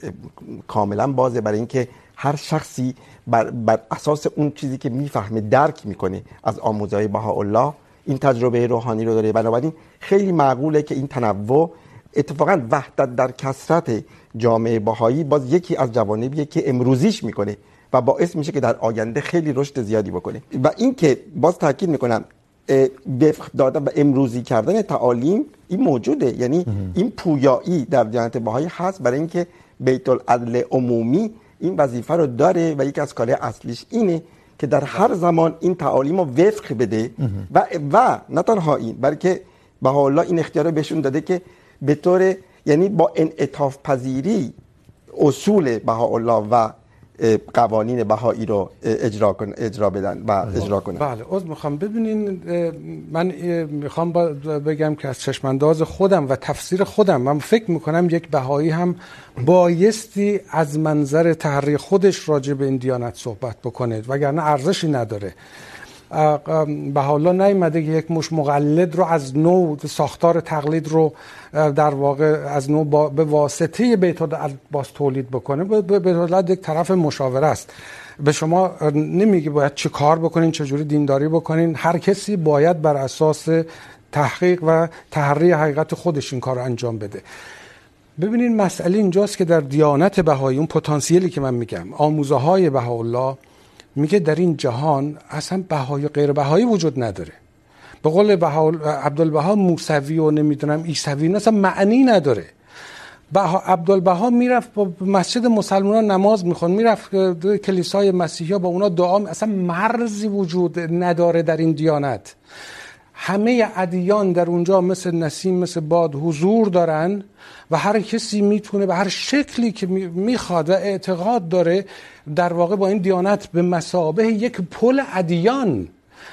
کاملا بازه برای اینکه هر شخصی بر, بر اساس اون چیزی که میفهمه درک میکنه از آموزه های بهاءالله این تجربه روحانی رو داره. بنابراین خیلی معقوله که این تنوع اتفاقا وحدت در کثرت جامعه بهایی باز یکی از جوانبیه که امروزیش میکنه و باعث میشه که در آینده خیلی رشد زیادی بکنه. و این که باز تاکید میکنم دادن و امروزی کردن تعالیم این موجوده. یعنی این پویایی در دیانت بهایی هست برای اینکه بیت العدل عمومی این وظیفه رو داره و یکی از کارهای اصلیش اینه که در هر زمان این تعالیم رو وفق بده و و نه تنها این بلکه بهاءالله این اختیار رو بهشون داده که به طور یعنی با انعطاف پذیری اصول بهاءالله و قوانین بهایی رو اجرا کن اجرا بدن و اجرا کنن. بله عذر میخوام. ببینین من میخوام بگم که از چشم انداز خودم و تفسیر خودم من فکر میکنم یک بهایی هم بایستی از منظر تحری خودش راجع به این دیانت صحبت بکنه وگرنه ارزشی نداره. به حالا نیومده که یک مش مقلد رو از نو، ساختار تقلید رو در واقع از نو با، به واسطه بیت باز تولید بکنه. به به یک طرف مشاوره است. به شما نمیگه باید چه کار بکنین، چه جوری دینداری بکنین. هر کسی باید بر اساس تحقیق و تحری حقیقت خودش این کار رو انجام بده. ببینین مسئله اینجاست که در دیانت بهایی، اون پتانسیلی که من میگم آموزه های بهاءالله میگه در این جهان اصلا بهایی غیر بهایی وجود نداره. به قول عبدالبها موسوی و نمیدونم عیسوی اصلا معنی نداره. بها عبدالبها میرفت با مسجد مسلمان نماز میخوند. میرفت کلیسای مسیحی ها با اونا دعا اصلا مرزی وجود نداره در این دیانت. همه ادیان در اونجا مثل نسیم، مثل باد حضور دارن و هر کسی میتونه به هر شکلی که میخواد و اعتقاد داره در واقع با این دیانت به مسابه یک پل ادیان.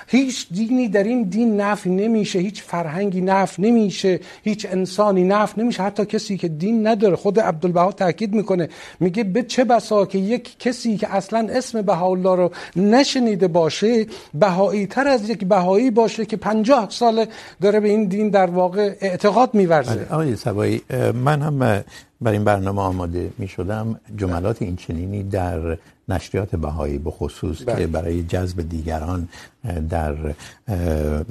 هیچ دینی در این دین نفی نمیشه، هیچ فرهنگی نفی نمیشه، هیچ انسانی نفی نمیشه. حتی کسی که دین نداره، خود عبدالبها تاکید میکنه. میگه به چه بسا که یک کسی که اصلا اسم بهاءالله رو نشنیده باشه، بهایی تر از یک بهایی باشه که پنجاه سال داره به این دین در واقع اعتقاد میورزه. آقای سبایی من هم بر این برنامه آماده می شدم جملات این چنینی در نشریات بهایی به خصوص بله. که برای جذب دیگران در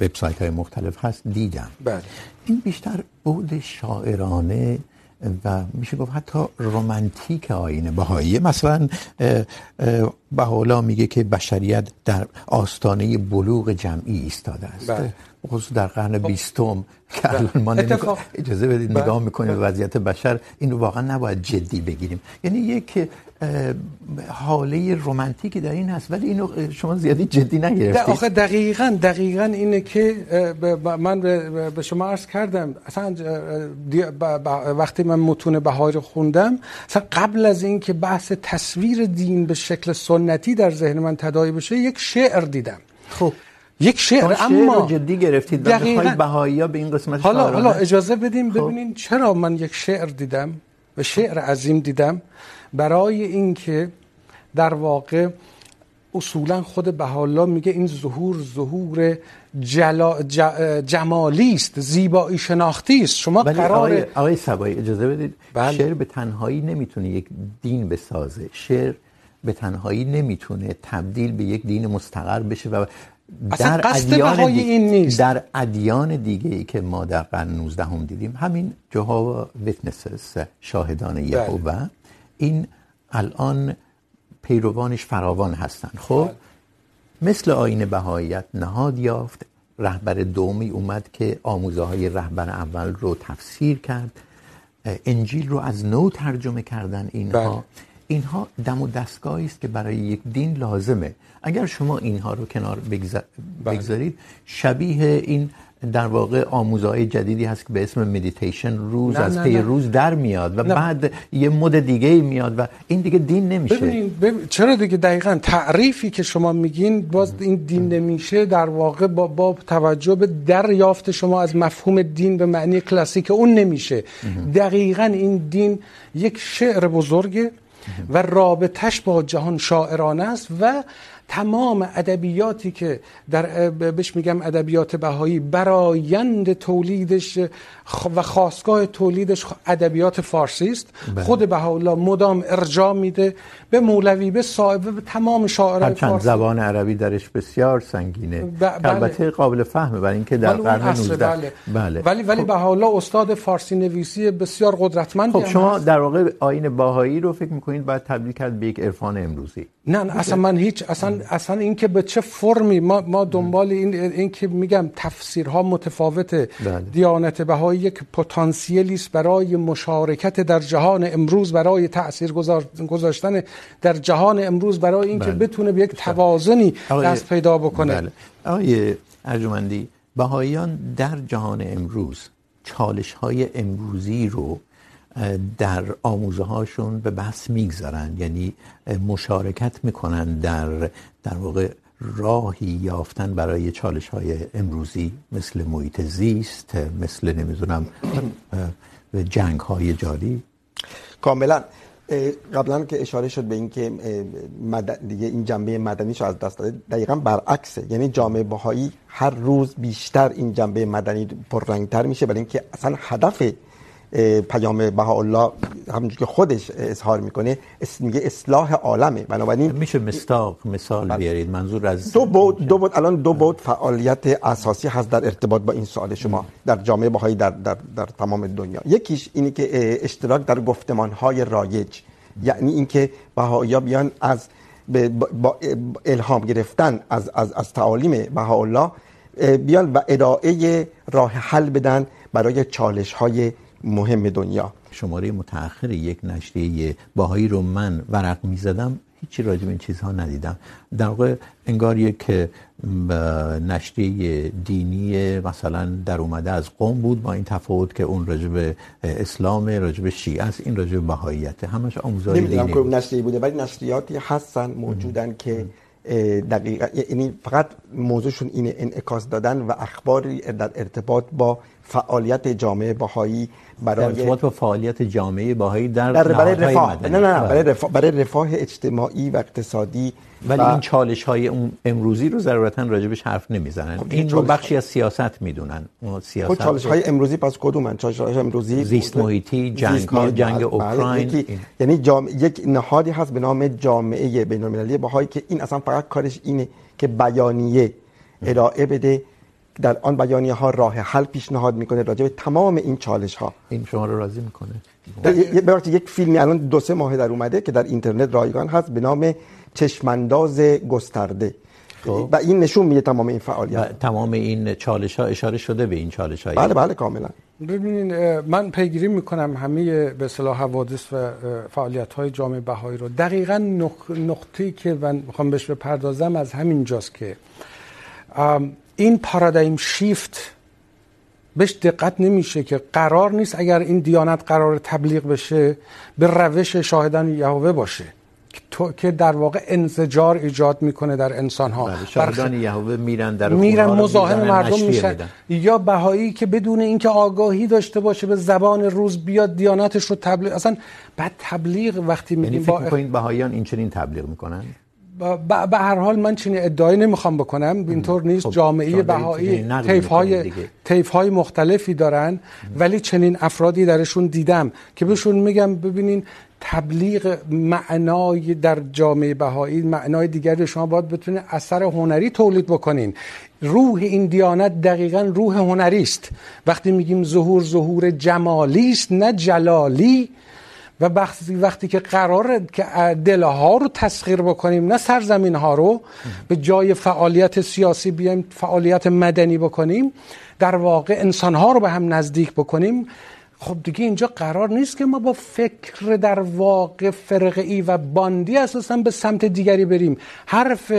وبسایت های مختلف هست دیدم بله. این بیشتر بود شاعرانه و میشه گفت حتی رومانتیک آین بهایی مثلا بهاءالله میگه که بشریت در آستانه بلوغ جمعی ایستاده است. بله. خصوص در قرن بیستم که الان ما نمیکنیم اجازه بدید نگاه میکنیم به وضعیت بشر. این رو واقعا نباید جدی بگیریم. یعنی یک حاله رومانتیکی در این هست ولی اینو شما زیادی جدی نگرفتید. آخه دقیقاً دقیقاً اینه که من به شما عرض کردم اصلا وقتی من متون بهایی رو خوندم اصلا قبل از این که بحث تصویر دین به شکل سنتی در ذهن من تداعی بشه یک شعر دیدم. خب. یک شعر اما جدی گرفتید میخواید بهایی‌ها به این قسمت حالا حالا اجازه بدیم ببینین چرا من یک شعر دیدم و شعر عظیم دیدم برای اینکه در واقع اصولا خود بهاءالله میگه این ظهور ظهور جلا جمالی است زیبایی شناختی است. شما قرار آقای, آقای سبایی اجازه بدید بله. شعر به تنهایی نمیتونه یک دین بسازه. شعر به تنهایی نمیتونه تبدیل به یک دین مستقر بشه و در ادیان این نیست. در ادیان دیگه ای که ما در قرن 19 هم دیدیم همین جهوا ویتنسز شاهدان یهوه این الان پیروانش فراوان هستن. خب مثل آین بهاییت نهاد یافت رهبر دومی اومد که آموزه های رهبر اول رو تفسیر کرد. انجیل رو از نو ترجمه کردن اینها. بله. اینها دم و دستگاهی است که برای یک دین لازمه. اگر شما اینها رو کنار بگذارید شبیه این در واقع آموزهای جدیدی هست که به اسم مدیتیشن روز نه از پی روز در میاد و نه. بعد یه مد دیگه میاد و این دیگه دین نمیشه. ببین چرا دیگه دقیقا تعریفی که شما میگین باز این دین نمیشه در واقع با, با توجه به دریافت شما از مفهوم دین به معنی کلاسیک اون نمیشه. دقیقا این دین یک شعر بزرگه. و رابطش با جهان شاعرانه است و تمام ادبیاتی که در بهش میگم ادبیات بهایی، برایند تولیدش و خواستگاه تولیدش ادبیات فارسی است. بله. خود بهاءالله مدام ارجاع میده به مولوی به صاحب به تمام شاعران فارسی. زبان عربی درش بسیار سنگینه. ب... البته قابل فهمه برای اینکه در قرن 19 بله. بله. ولی ولی خب... بهاءالله استاد فارسی نویسی بسیار قدرتمند خب شما در واقع آیین باهایی رو فکر میکنید باید تبدیل کرد به یک عرفان امروزی. نه, نه اصلا من هیچ اصلا اصلا این که به چه فرمی ما ما دنبال این این که میگم تفسیرها متفاوته. بله. دیانت بهایی یک پتانسیلی است برای مشارکت در جهان امروز برای تاثیر گذاشتن در جهان امروز برای اینکه بله. بتونه به یک توازنی دست پیدا بکنه بله. آقای ارجمندی بهاییان در جهان امروز چالش های امروزی رو در آموزه هاشون به بحث میگذارن یعنی مشارکت میکنن در در واقع راهی یافتن برای چالش های امروزی مثل محیط زیست، مثل نمیدونم جنگ های جاری. کاملا. قبلا که اشاره شد به این که مدن دیگه این جنبه مدنیش از دست داده. دقیقا برعکسه. یعنی جامعه بهایی هر روز بیشتر این جنبه مدنی پررنگتر میشه، برای اینکه اصلا هدف پیام بهاءالله همونجوری که خودش اظهار میکنه میگه اصلاح عالمه. بنابراین میشه مستاق مثال بیارید. منظور از دو بود دو بود الان دو بود فعالیت اساسی هست در ارتباط با این سوال شما در جامعه بهایی در در در تمام دنیا. یکیش اینی که اشتراک در گفتمان های رایج. یعنی اینکه بهائی‌ها بیان از با الهام گرفتن از از از تعالیم بهاءالله بیان و ارائه راه حل بدن برای چالش های مهم دنیا. شماره متأخر یک نشریه باهایی رو من ورق می‌زدم هیچی راجع به این چیزها ندیدم. در واقع انگار یک نشریه دینی مثلا در اومده از قوم بود با این تفاوت که اون راجع به اسلام راجع به شیعه است این راجع به بهاییت. همش آموزهای دینی نمیدونم کدوم نشریه بوده ولی نشریاتی هستن موجودن که دقیقا یعنی فقط موضوعشون اینه انعکاس دادن و اخباری در ارتباط با فعالیت جامعه بهایی برای ارتباط با فعالیت جامعه بهایی در, در برای رفاه مدنی. نه نه برای رفاه برای رفاه اجتماعی و اقتصادی ولی این چالش های امروزی رو ضرورتا راجبش حرف نمیزنن. خب این رو بخشی از سیاست میدونن. سیاست خب چالش های امروزی پس کدومن؟ چالش های امروزی زیست محیطی جنگ ها جنگ اوکراین یعنی جام... یک نهادی هست به نام جامعه بین المللی بهایی که این اصلا فقط کارش اینه که بیانیه ارائه بده در آن بیانیه ها راه حل پیشنهاد میکنه راجع به تمام این چالش ها این شما رو راضی میکنه. ببخشید یک فیلمی الان دو سه ماه در اومده که در اینترنت رایگان هست به نام چشمانداز گسترده. خب. و این نشون میده تمام این فعالیت. تمام این چالش ها اشاره شده به این چالش های بله بله کاملا. ببینین من پیگیری میکنم همه به اصطلاح حوادث و فعالیت های جامعه بهایی رو. دقیقا نقطه‌ای که من میخوام بهش بپردازم از همین جاست که این پارادایم شیفت بهش دقت نمیشه که قرار نیست اگر این دیانت قرار تبلیغ بشه به روش شاهدان یهوه باشه. تو که در واقع انزجار ایجاد میکنه در انسان ها شاهدان یهوه میرن در میرن مزاحم مردم میشن. یا بهایی که بدون اینکه آگاهی داشته باشه به زبان روز بیاد دیانتش رو تبلیغ اصلا بعد تبلیغ وقتی میگیم با فکر بهاییان این چنین تبلیغ میکنن؟ به هر حال من چنین ادعایی نمیخوام بکنم. اینطور نیست. جامعه بهایی طیف های طیف های مختلفی دارن ولی چنین افرادی درشون دیدم که بهشون میگم ببینین تبلیغ معنای در جامعه بهایی معنای دیگری شما باید بتونه اثر هنری تولید بکنین. روح این دیانت دقیقا روح هنری است وقتی میگیم ظهور ظهور جمالی است نه جلالی. و وقتی وقتی که قراره که دلها رو تسخیر بکنیم، نه سرزمین ها رو، به جای فعالیت سیاسی بیایم، فعالیت مدنی بکنیم، در واقع انسان ها رو به هم نزدیک بکنیم. خب دیگه اینجا قرار نیست که ما با فکر در واقع فرقی و باندی اساسا به سمت دیگری بریم. حرف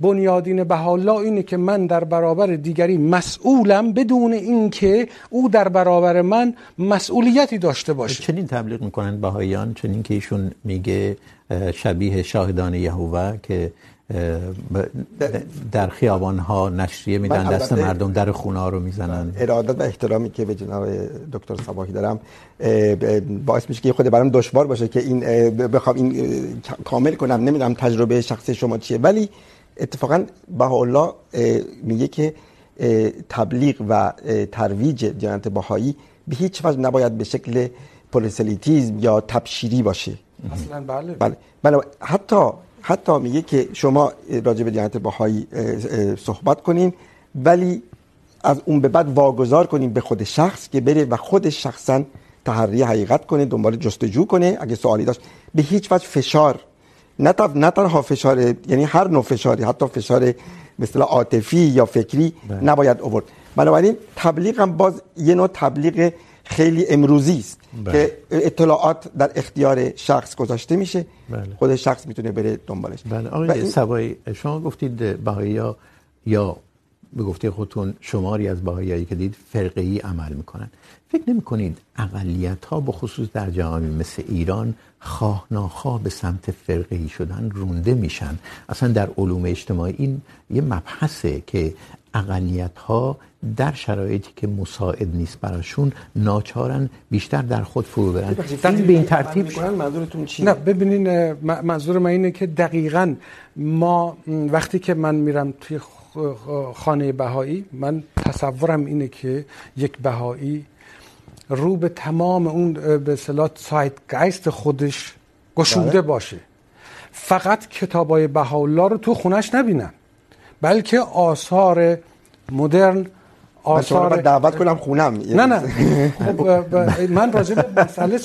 بنیادین بهاءالله اینه که من در برابر دیگری مسئولم بدون اینکه او در برابر من مسئولیتی داشته باشه. چنین تبلیغ میکنن بهاییان، چنین که ایشون میگه شبیه شاهدان یهوه که در خیابان ها نشریه میدن دست مردم در خونه ها رو میزنن. ارادت و احترامی که به جناب دکتر صباحی دارم باعث میشه که خود برام دشوار باشه که این بخوام این کامل کنم. نمیدونم تجربه شخصی شما چیه ولی اتفاقا بهاءالله میگه که تبلیغ و ترویج دیانت بهایی به هیچ وجه نباید به شکل پروسلیتیزم یا تبشیری باشه. اصلا بله. بله. بله حتی حتی میگه که شما راجع به دیانت بهایی صحبت کنین ولی از اون به بعد واگذار کنین به خود شخص که بره و خودش شخصا تحری حقیقت کنه دنبال جستجو کنه. اگه سوالی داشت به هیچ وجه فشار نه نه تنها فشار یعنی هر نوع فشاری حتی فشار مثلا عاطفی یا فکری نباید آورد. بنابراین تبلیغ هم باز یه نوع تبلیغ خیلی امروزی است بله. که اطلاعات در اختیار شخص گذاشته میشه بله. خود شخص میتونه بره دنبالش بله آقای. سوای شما گفتید بهایی یا به گفته خودتون شماری از بهاییایی که دید فرقه‌ای عمل میکنن فکر نمی کنید اقلیت ها به خصوص در جامعه مثل ایران خواه ناخواه به سمت فرقه‌ای شدن رونده میشن اصلا در علوم اجتماعی این یه مبحثه که اقلیت ها در شرایطی که مساعد نیست براشون ناچارن بیشتر در خود فرو برن. این به این ترتیب منظورتون چیه؟ نه ببینین منظور من اینه که دقیقا ما وقتی که من میرم توی خانه بهایی من تصورم اینه که یک بهایی رو به تمام اون به اصطلاح سایت گایست خودش گشوده باشه. فقط کتابای بهاءالله رو تو خونش نبینن. بلکه آثار مدرن آثار دعوت کنم خونم. نه نه. *laughs* خب من راجع به مسئله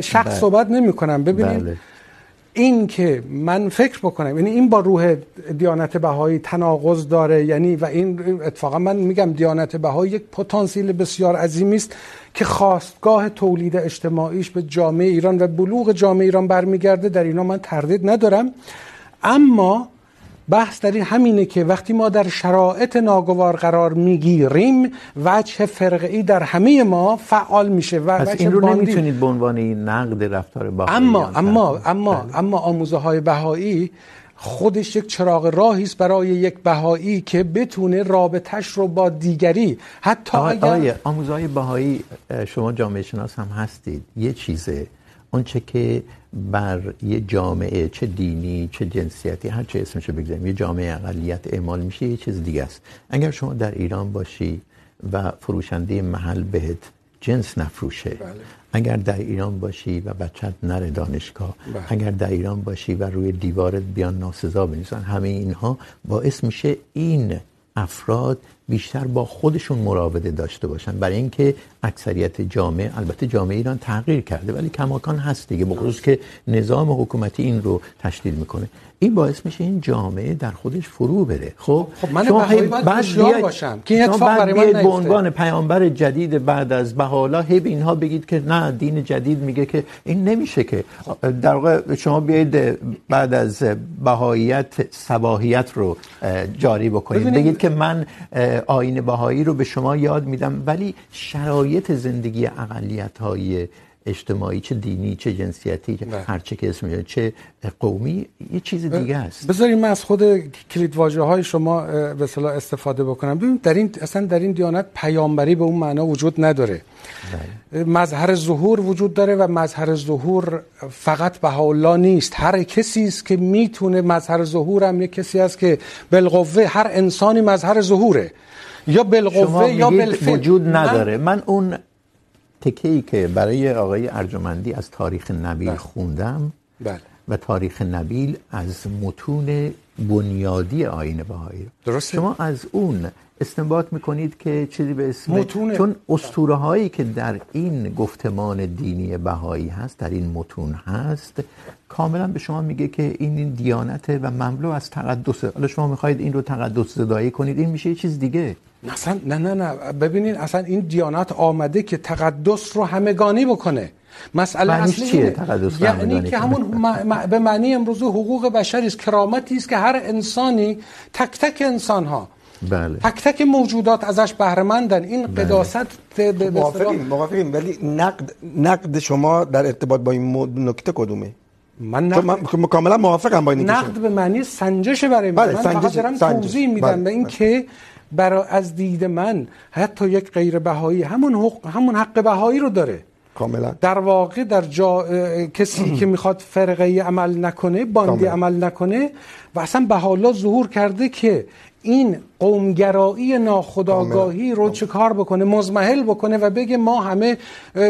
شخص صحبت نمی کنم ببینید بله. این که من فکر بکنم یعنی این با روح دیانت بهایی تناقض داره یعنی و این اتفاقا من میگم دیانت بهایی یک پتانسیل بسیار عظیمی است که خواستگاه تولید اجتماعیش به جامعه ایران و بلوغ جامعه ایران برمیگرده. در اینا من تردید ندارم. اما بحث در این همینه که وقتی ما در شرایط ناگوار قرار میگیریم وجه فرقه‌ای در همه ما فعال میشه و پس این رو نمیتونید به عنوان نقد رفتار بهایی اما اما اما اما آموزه های بهایی خودش یک چراغ راهی است برای یک بهایی که بتونه رابطش رو با دیگری حتی اگر آموزه های بهایی شما جامعه شناس هم هستید. یه چیزه. اونچه که بر یه جامعه چه دینی چه جنسیتی هر چه اسمشو بگذاریم یه جامعه اقلیت اعمال میشه یه چیز دیگه است اگر شما در ایران باشی و فروشنده محل بهت جنس نفروشه بله. اگر در ایران باشی و بچت نره دانشگاه بله. اگر در ایران باشی و روی دیوارت بیان ناسزا بنویسن همه اینها باعث میشه این افراد بیشتر با خودشون مراوده داشته باشن برای اینکه اکثریت جامعه البته جامعه ایران تغییر کرده ولی کماکان هست دیگه بخصوص که نظام حکومتی این رو تشکیل میکنه. این باعث میشه این جامعه در خودش فرو بره. خب خب من بهایی باید هوشیار باشم که این اتفاق برای من نیفته به عنوان پیامبر جدید بعد از بهاءالله هی اینها بگید که نه دین جدید میگه که این نمیشه که. در واقع شما بیاید بعد از بهاییت صباحیت رو جاری بکنید. بگید که من آیین بهایی رو به شما یاد میدم ولی شرایط زندگی اقلیت های اجتماعی چه دینی چه جنسیتی چه هر چه که اسم چه قومی یه چیز دیگه است. بذارید من از خود کلید واژه های شما به اصطلاح استفاده بکنم. ببین در این اصلا در این دیانت پیامبری به اون معنا وجود نداره. بله. مظهر ظهور وجود داره و مظهر ظهور فقط بهاءالله نیست. هر کسی است که میتونه مظهر ظهور هم یه کسی است که بالقوه هر انسانی مظهر ظهوره. یا بالقوه یا بالفعل. وجود نداره. من, من اون تکه‌ای که برای آقای ارجمندی از تاریخ نبیل بله. خوندم بله. و تاریخ نبیل از متون بنیادی آیین بهایی. درسته. شما از اون استنباط میکنید که چیزی به اسم متون. چون اسطوره هایی که در این گفتمان دینی بهایی هست در این متون هست کاملا به شما میگه که این این دیانت و مملو از تقدسه حالا شما میخواید این رو تقدس زدایی کنید این میشه یه چیز دیگه. اصلا نه نه نه. ببینید اصلا این دیانت آمده که تقدس رو همگانی بکنه. مسئله اصلی چیه تقدس یعنی که همون ما به معنی امروز حقوق بشری است کرامتی است که هر انسانی تک تک انسان ها بله. تک تک موجودات ازش بهره مندن این بله. قداست به موافقیم موافقیم ولی نقد نقد شما در ارتباط با این نکته کدومه؟ من نقد من کاملا موافقم با این نقد به معنی سنجش برای من. بله. من فقط دارم توضیح میدم به این که برای از دید من. حتی یک غیر بهایی همون حق همون حق بهایی رو داره. کاملا. در واقع در جا کسی که میخواد فرقه عمل نکنه باندی عمل نکنه و اصلا به حالا ظهور کرده که این قومگرایی ناخودآگاهی رو چه کار بکنه مزمحل بکنه و بگه ما همه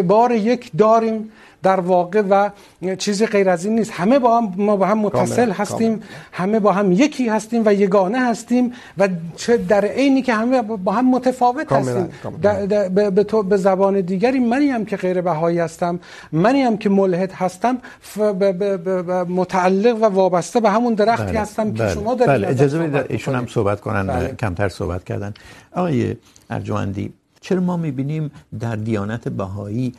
بار یک داریم. در واقع و چیزی غیر از این نیست همه با هم ما با هم متصل. هستیم. همه با هم یکی هستیم و یگانه هستیم و چه در عینی که همه با هم متفاوت. هستیم به, تو به زبان دیگری منی هم که غیر بهایی هستم منی هم که ملحد هستم متعلق و وابسته به همون درختی بله. هستم بله. که شما دارید بله. اجازه بدید ایشون هم صحبت کنن بله. کمتر صحبت کردن آقای ارجمندی چرا ما میبینیم در دیانت بهایی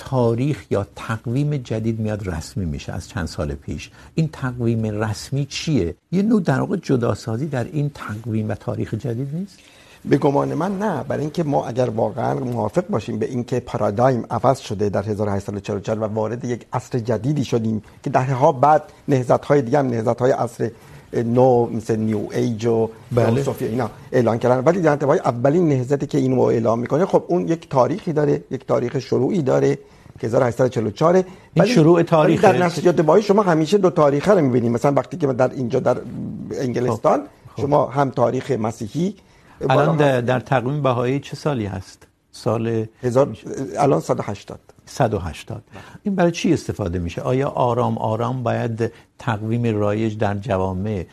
تاریخ یا تقویم جدید میاد رسمی میشه از چند سال پیش. این تقویم رسمی چیه؟ یه نوع در واقع جداسازی در این تقویم و تاریخ جدید نیست؟ به گمان من نه. برای اینکه ما اگر واقعا موافق باشیم به اینکه پارادایم عوض شده در 1844 و وارد یک عصر جدیدی شدیم که دهه ها بعد نهضت های دیگه هم نهضت های عصر نو مثل نیو ایج و. صوفی اینا اعلان کردن ولی جنت بهایی اولین نهضتی که اینو اعلام میکنه خب اون یک تاریخی داره یک تاریخ شروعی داره که 1844 این شروع تاریخ در نسجات بهایی شما همیشه دو تاریخ رو میبینید مثلا وقتی که در اینجا در انگلستان خب. شما هم تاریخ مسیحی الان در, در تقویم بهایی چه سالی هست؟ سال هزار الان 180 180 این برای چی استفاده میشه؟ آیا آرام آرام باید تقویم رایج در جوامع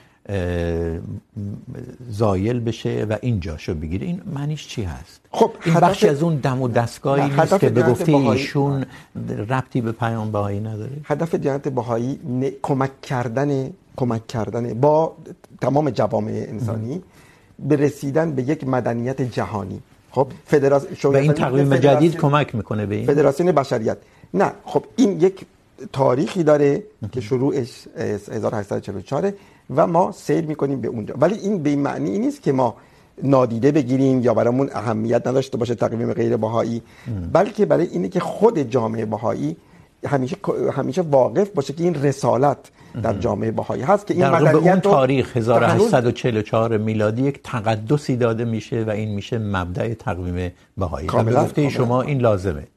زایل بشه و اینجاشو بگیره؟ این معنیش چی هست؟ خب این بخشی از اون دم و دستگاهی نیست که به گفته ایشون ربطی به پیام بهایی نداره؟ هدف دیانت بهایی کمک کردن کمک کردن با تمام جوامع انسانی به رسیدن به یک مدنیت جهانی. خب فدراسیون و این تقویم جدید کمک میکنه به این. فدراسیون بشریت. نه خب این یک تاریخی داره که شروعش 1844 و ما سیر میکنیم به اونجا. ولی این به این معنی نیست که ما نادیده بگیریم یا برامون اهمیت نداشته باشه تقویم غیر بهایی بلکه برای اینه که خود جامعه بهایی همیشه همیشه واقف باشه که این رسالت در جامعه بهایی هست که این مدنیت اون تاریخ 1844 میلادی یک تقدسی داده میشه و این میشه مبدأ تقویم بهایی. گفته شما این لازمه.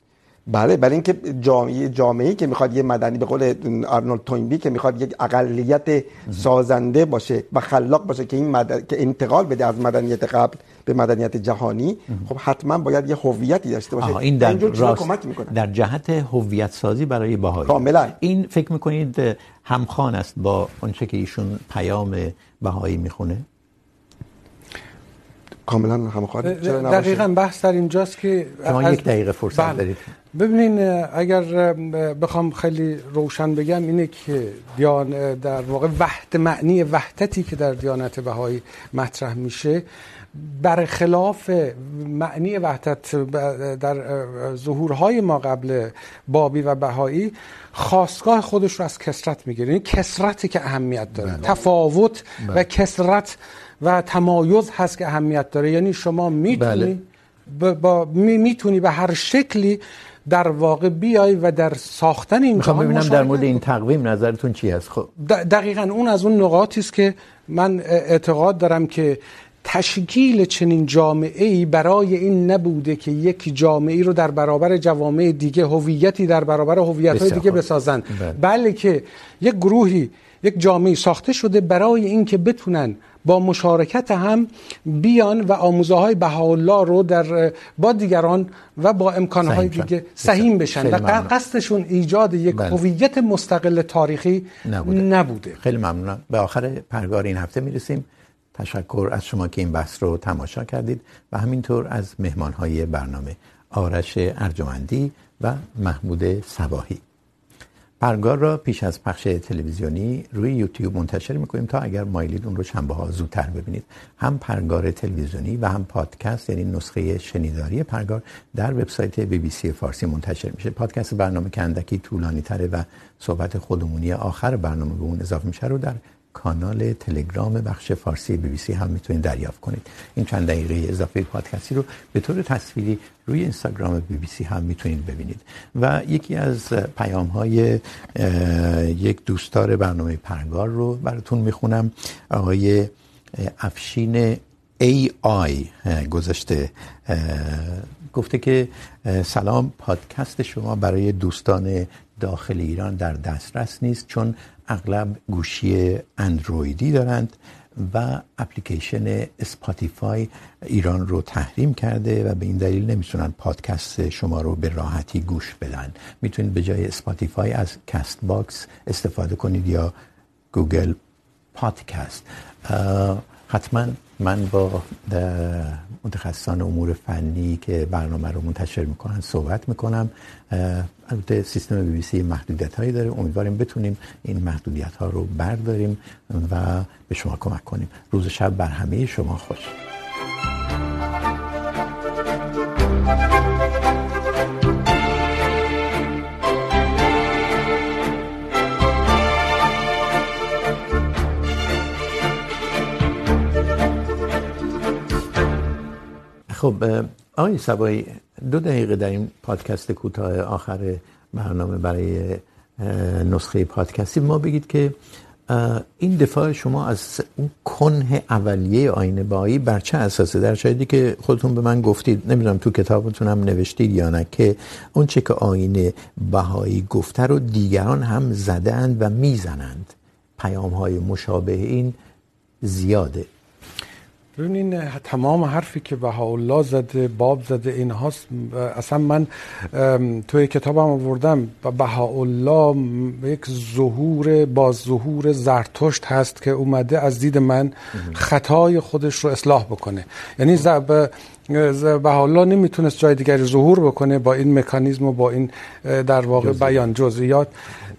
بله برای اینکه جامعه جامعه‌ای که میخواد یه مدنی به قول آرنولد توینبی که میخواد یک اقلیت سازنده باشه و خلاق باشه که این مدن... که انتقال بده از مدنیت قبل به مدنیت جهانی خب حتما باید یه هویتی داشته باشه. این در راست. کمک میکنه. در جهت هویت سازی برای بهایی. کاملا. این فکر میکنید همخوان است با اونچه که ایشون پیام بهایی میخونه؟ کاملا همخوان. دقیقاً بحث در اینجاست که شما یک دقیقه فرصت بله. دارید. ببینین اگر بخوام خیلی روشن بگم اینه که دیان در واقع وحد معنی وحدتی که در دیانت بهایی مطرح میشه برخلاف معنی وحدت در ظهورهای ما قبل بابی و بهایی خواستگاه خودش رو از کسرت میگیره این کسرتی که اهمیت داره بله. تفاوت بله. و کسرت و تمایز هست که اهمیت داره یعنی شما میتونی بله. با میتونی به هر شکلی در واقع بیای و در ساختن این میخوام ببینم در مورد این تقویم نظرتون چی هست؟ خب. دقیقا اون از اون نقاطی است که من اعتقاد دارم که تشکیل چنین جامعه ای برای این نبوده که یک جامعه ای رو در برابر جوامع دیگه هویتی در برابر هویت های دیگه بسازن. بلکه یک گروهی یک جامعه ساخته شده برای اینکه بتونن با مشارکت هم بیان و آموزه های بهاءالله رو در با دیگران و با امکان های دیگه سهیم بشن. و قصدشون ایجاد یک هویت مستقل تاریخی نبوده. نبوده. خیلی ممنونم. به آخر پرگار این هفته میرسیم. تشکر از شما که این بحث رو تماشا کردید و همینطور از مهمان های برنامه آرش ارجمندی و محمود صباحی. پرگار را پیش از پخش تلویزیونی روی یوتیوب منتشر میکنیم تا اگر مایلید اون رو شنبه ها زودتر ببینید. هم پرگار تلویزیونی و هم پادکست یعنی نسخه شنیداری پرگار در وبسایت بی بی سی فارسی منتشر میشه. پادکست برنامه کندکی طولانی تره و صحبت خودمونی آخر برنامه به اون اضافه میشه رو در کانال تلگرام بخش فارسی بی بی سی هم میتونید دریافت کنید. این چند دقیقه اضافه پادکستی رو به طور تصویری روی اینستاگرام بی بی سی هم میتونید ببینید. و یکی از پیام های یک دوستدار برنامه پرگار رو براتون میخونم. آقای افشین ای آی گذاشته. گفته که سلام، پادکست شما برای دوستان داخل ایران در دسترس نیست چون اغلب گوشی اندرویدی دارند و اپلیکیشن اسپاتیفای ایران رو تحریم کرده و به این دلیل نمیتونن پادکست شما رو به راحتی گوش بدن. میتونید به جای اسپاتیفای از کست باکس استفاده کنید یا گوگل پادکست. حتما من با متخصصان امور فنی که برنامه رو منتشر میکنن صحبت میکنم. البته سیستم بی بی سی محدودیت هایی داره. امیدواریم بتونیم این محدودیت ها رو برداریم و به شما کمک کنیم. روز شب بر همه شما خوش. خب آقای سبایی دو دقیقه در این پادکست کوتاه آخر برنامه برای نسخه پادکستی. ما بگید که این دفاع شما از اون کنه اولیه آینه بهایی بر چه اساسه؟ در شاید که خودتون به من گفتید، نمیدونم تو کتابتون هم نوشتید یا نه، که اون چه که آینه بهایی گفته رو دیگران هم زدند و میزنند. پیام های مشابه این زیاده. ببینین تمام حرفی که بهاءالله زده باب زده این هاست اصلا من توی کتابم آوردم بهاءالله یک ظهور باز ظهور زرتشت هست که اومده از دید من خطای خودش رو اصلاح بکنه. یعنی بهاءالله نمیتونست جای دیگری ظهور بکنه با این مکانیزم و با این در واقع بیان جزئیات.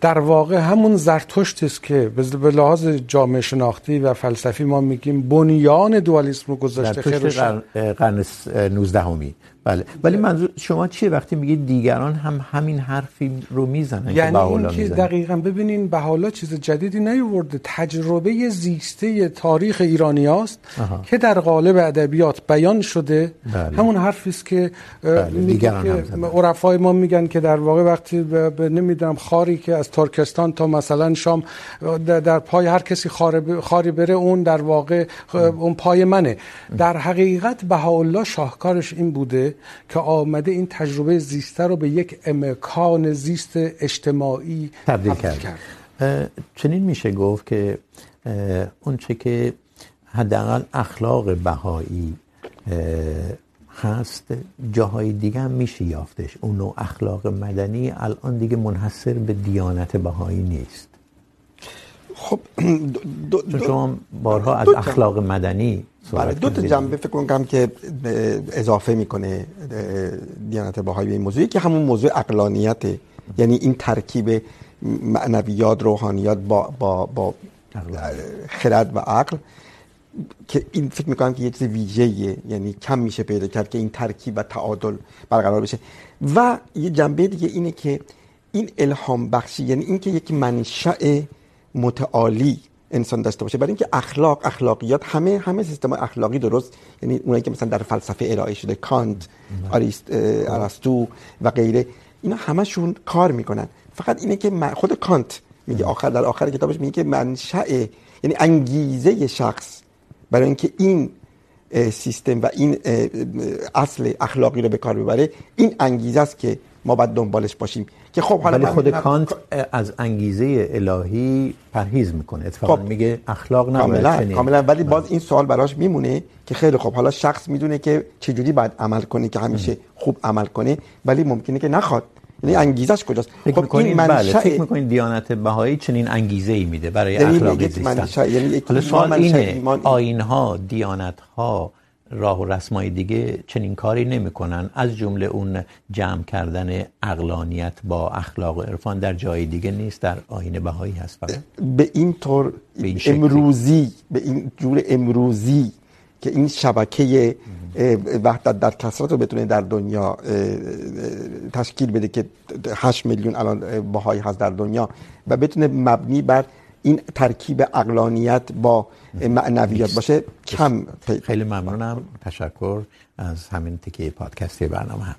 در واقع همون زرتشت است که به لحاظ جامعه شناختی و فلسفی ما میگیم بنیان دوالیسم رو گذاشته. خیر قرن 19 همی بله. ولی منظور شما چیه وقتی میگید دیگران هم همین حرفی رو میزنن یعنی که این که دقیقاً ببینین بهاءالله چیز جدیدی نیورده. تجربه زیسته تاریخ ایرانیاست که در قالب ادبیات بیان شده. بله. همون حرفی است که بله. دیگران هم عرفای ما میگن که در واقع وقتی نمیدونم خاری که از ترکستان تا مثلا شام در پای هر کسی خاری بره اون در واقع اون پای منه. در حقیقت بهاءالله شاهکارش این بوده که آمده این تجربه زیسته رو به یک امکان زیست اجتماعی تبدیل کرد, کرد. چنین میشه گفت که اون چه که حداقل اخلاق بهایی هست جاهای دیگه هم میشه یافتش. اون نوع اخلاق مدنی الان دیگه منحصر به دیانت بهایی نیست. خب *clears throat* دو دو شما بارها از اخلاق مدنی بله دو تا جنبه فکر کنم که اضافه میکنه دیانت بهایی به این موضوعی که همون موضوع عقلانیت یعنی این ترکیب معنویات روحانیات با با با خرد و عقل که این فکر میکنم که یه چیز ویژه‌ایه یعنی کم میشه پیدا کرد که این ترکیب و تعادل برقرار بشه. و یه جنبه دیگه اینه که این الهام بخشی یعنی این که یک منشأ متعالی انسان داشته باشه. برای اینکه اخلاق اخلاقیات همه همه سیستم اخلاقی درست یعنی اونایی که مثلا در فلسفه ارائه شده کانت آریست ارسطو و غیره اینا همشون کار میکنن. فقط اینه که خود کانت میگه آخر در آخر کتابش میگه که منشأ یعنی انگیزه شخص برای اینکه این سیستم و این اصل اخلاقی رو به کار ببره این انگیزه است که ما باید دنبالش باشیم. که خب حالا خود کانت از انگیزه الهی پرهیز میکنه. اتفاقا خب میگه اخلاق نباید چنین. کاملا. ولی باز این سوال براش میمونه که خیلی خب حالا شخص میدونه که چه جوری باید عمل کنه که همیشه خوب عمل کنه ولی ممکنه که نخواد. یعنی انگیزش کجاست؟ فکر خب این منشأ بله فکر میکنین دیانت بهایی چنین انگیزه ای میده برای اخلاقی زیستن. یعنی حالا سوال اینه آیین ها دیانت ها راه و رسمای دیگه چنین کاری نمیکنن. از جمله اون جمع کردن عقلانیت با اخلاق و عرفان در جای دیگه نیست در آیین بهایی هست فقط. به این طور به این امروزی به این جور امروزی که این شبکه وحدت در کثرت رو بتونه در دنیا تشکیل بده که 8 میلیون الان بهایی هست در دنیا و بتونه مبنی بر این ترکیب عقلانیت با معنویات باشه کم خیلی ممنونم. تشکر از همین تیکه پادکست برنامه هم.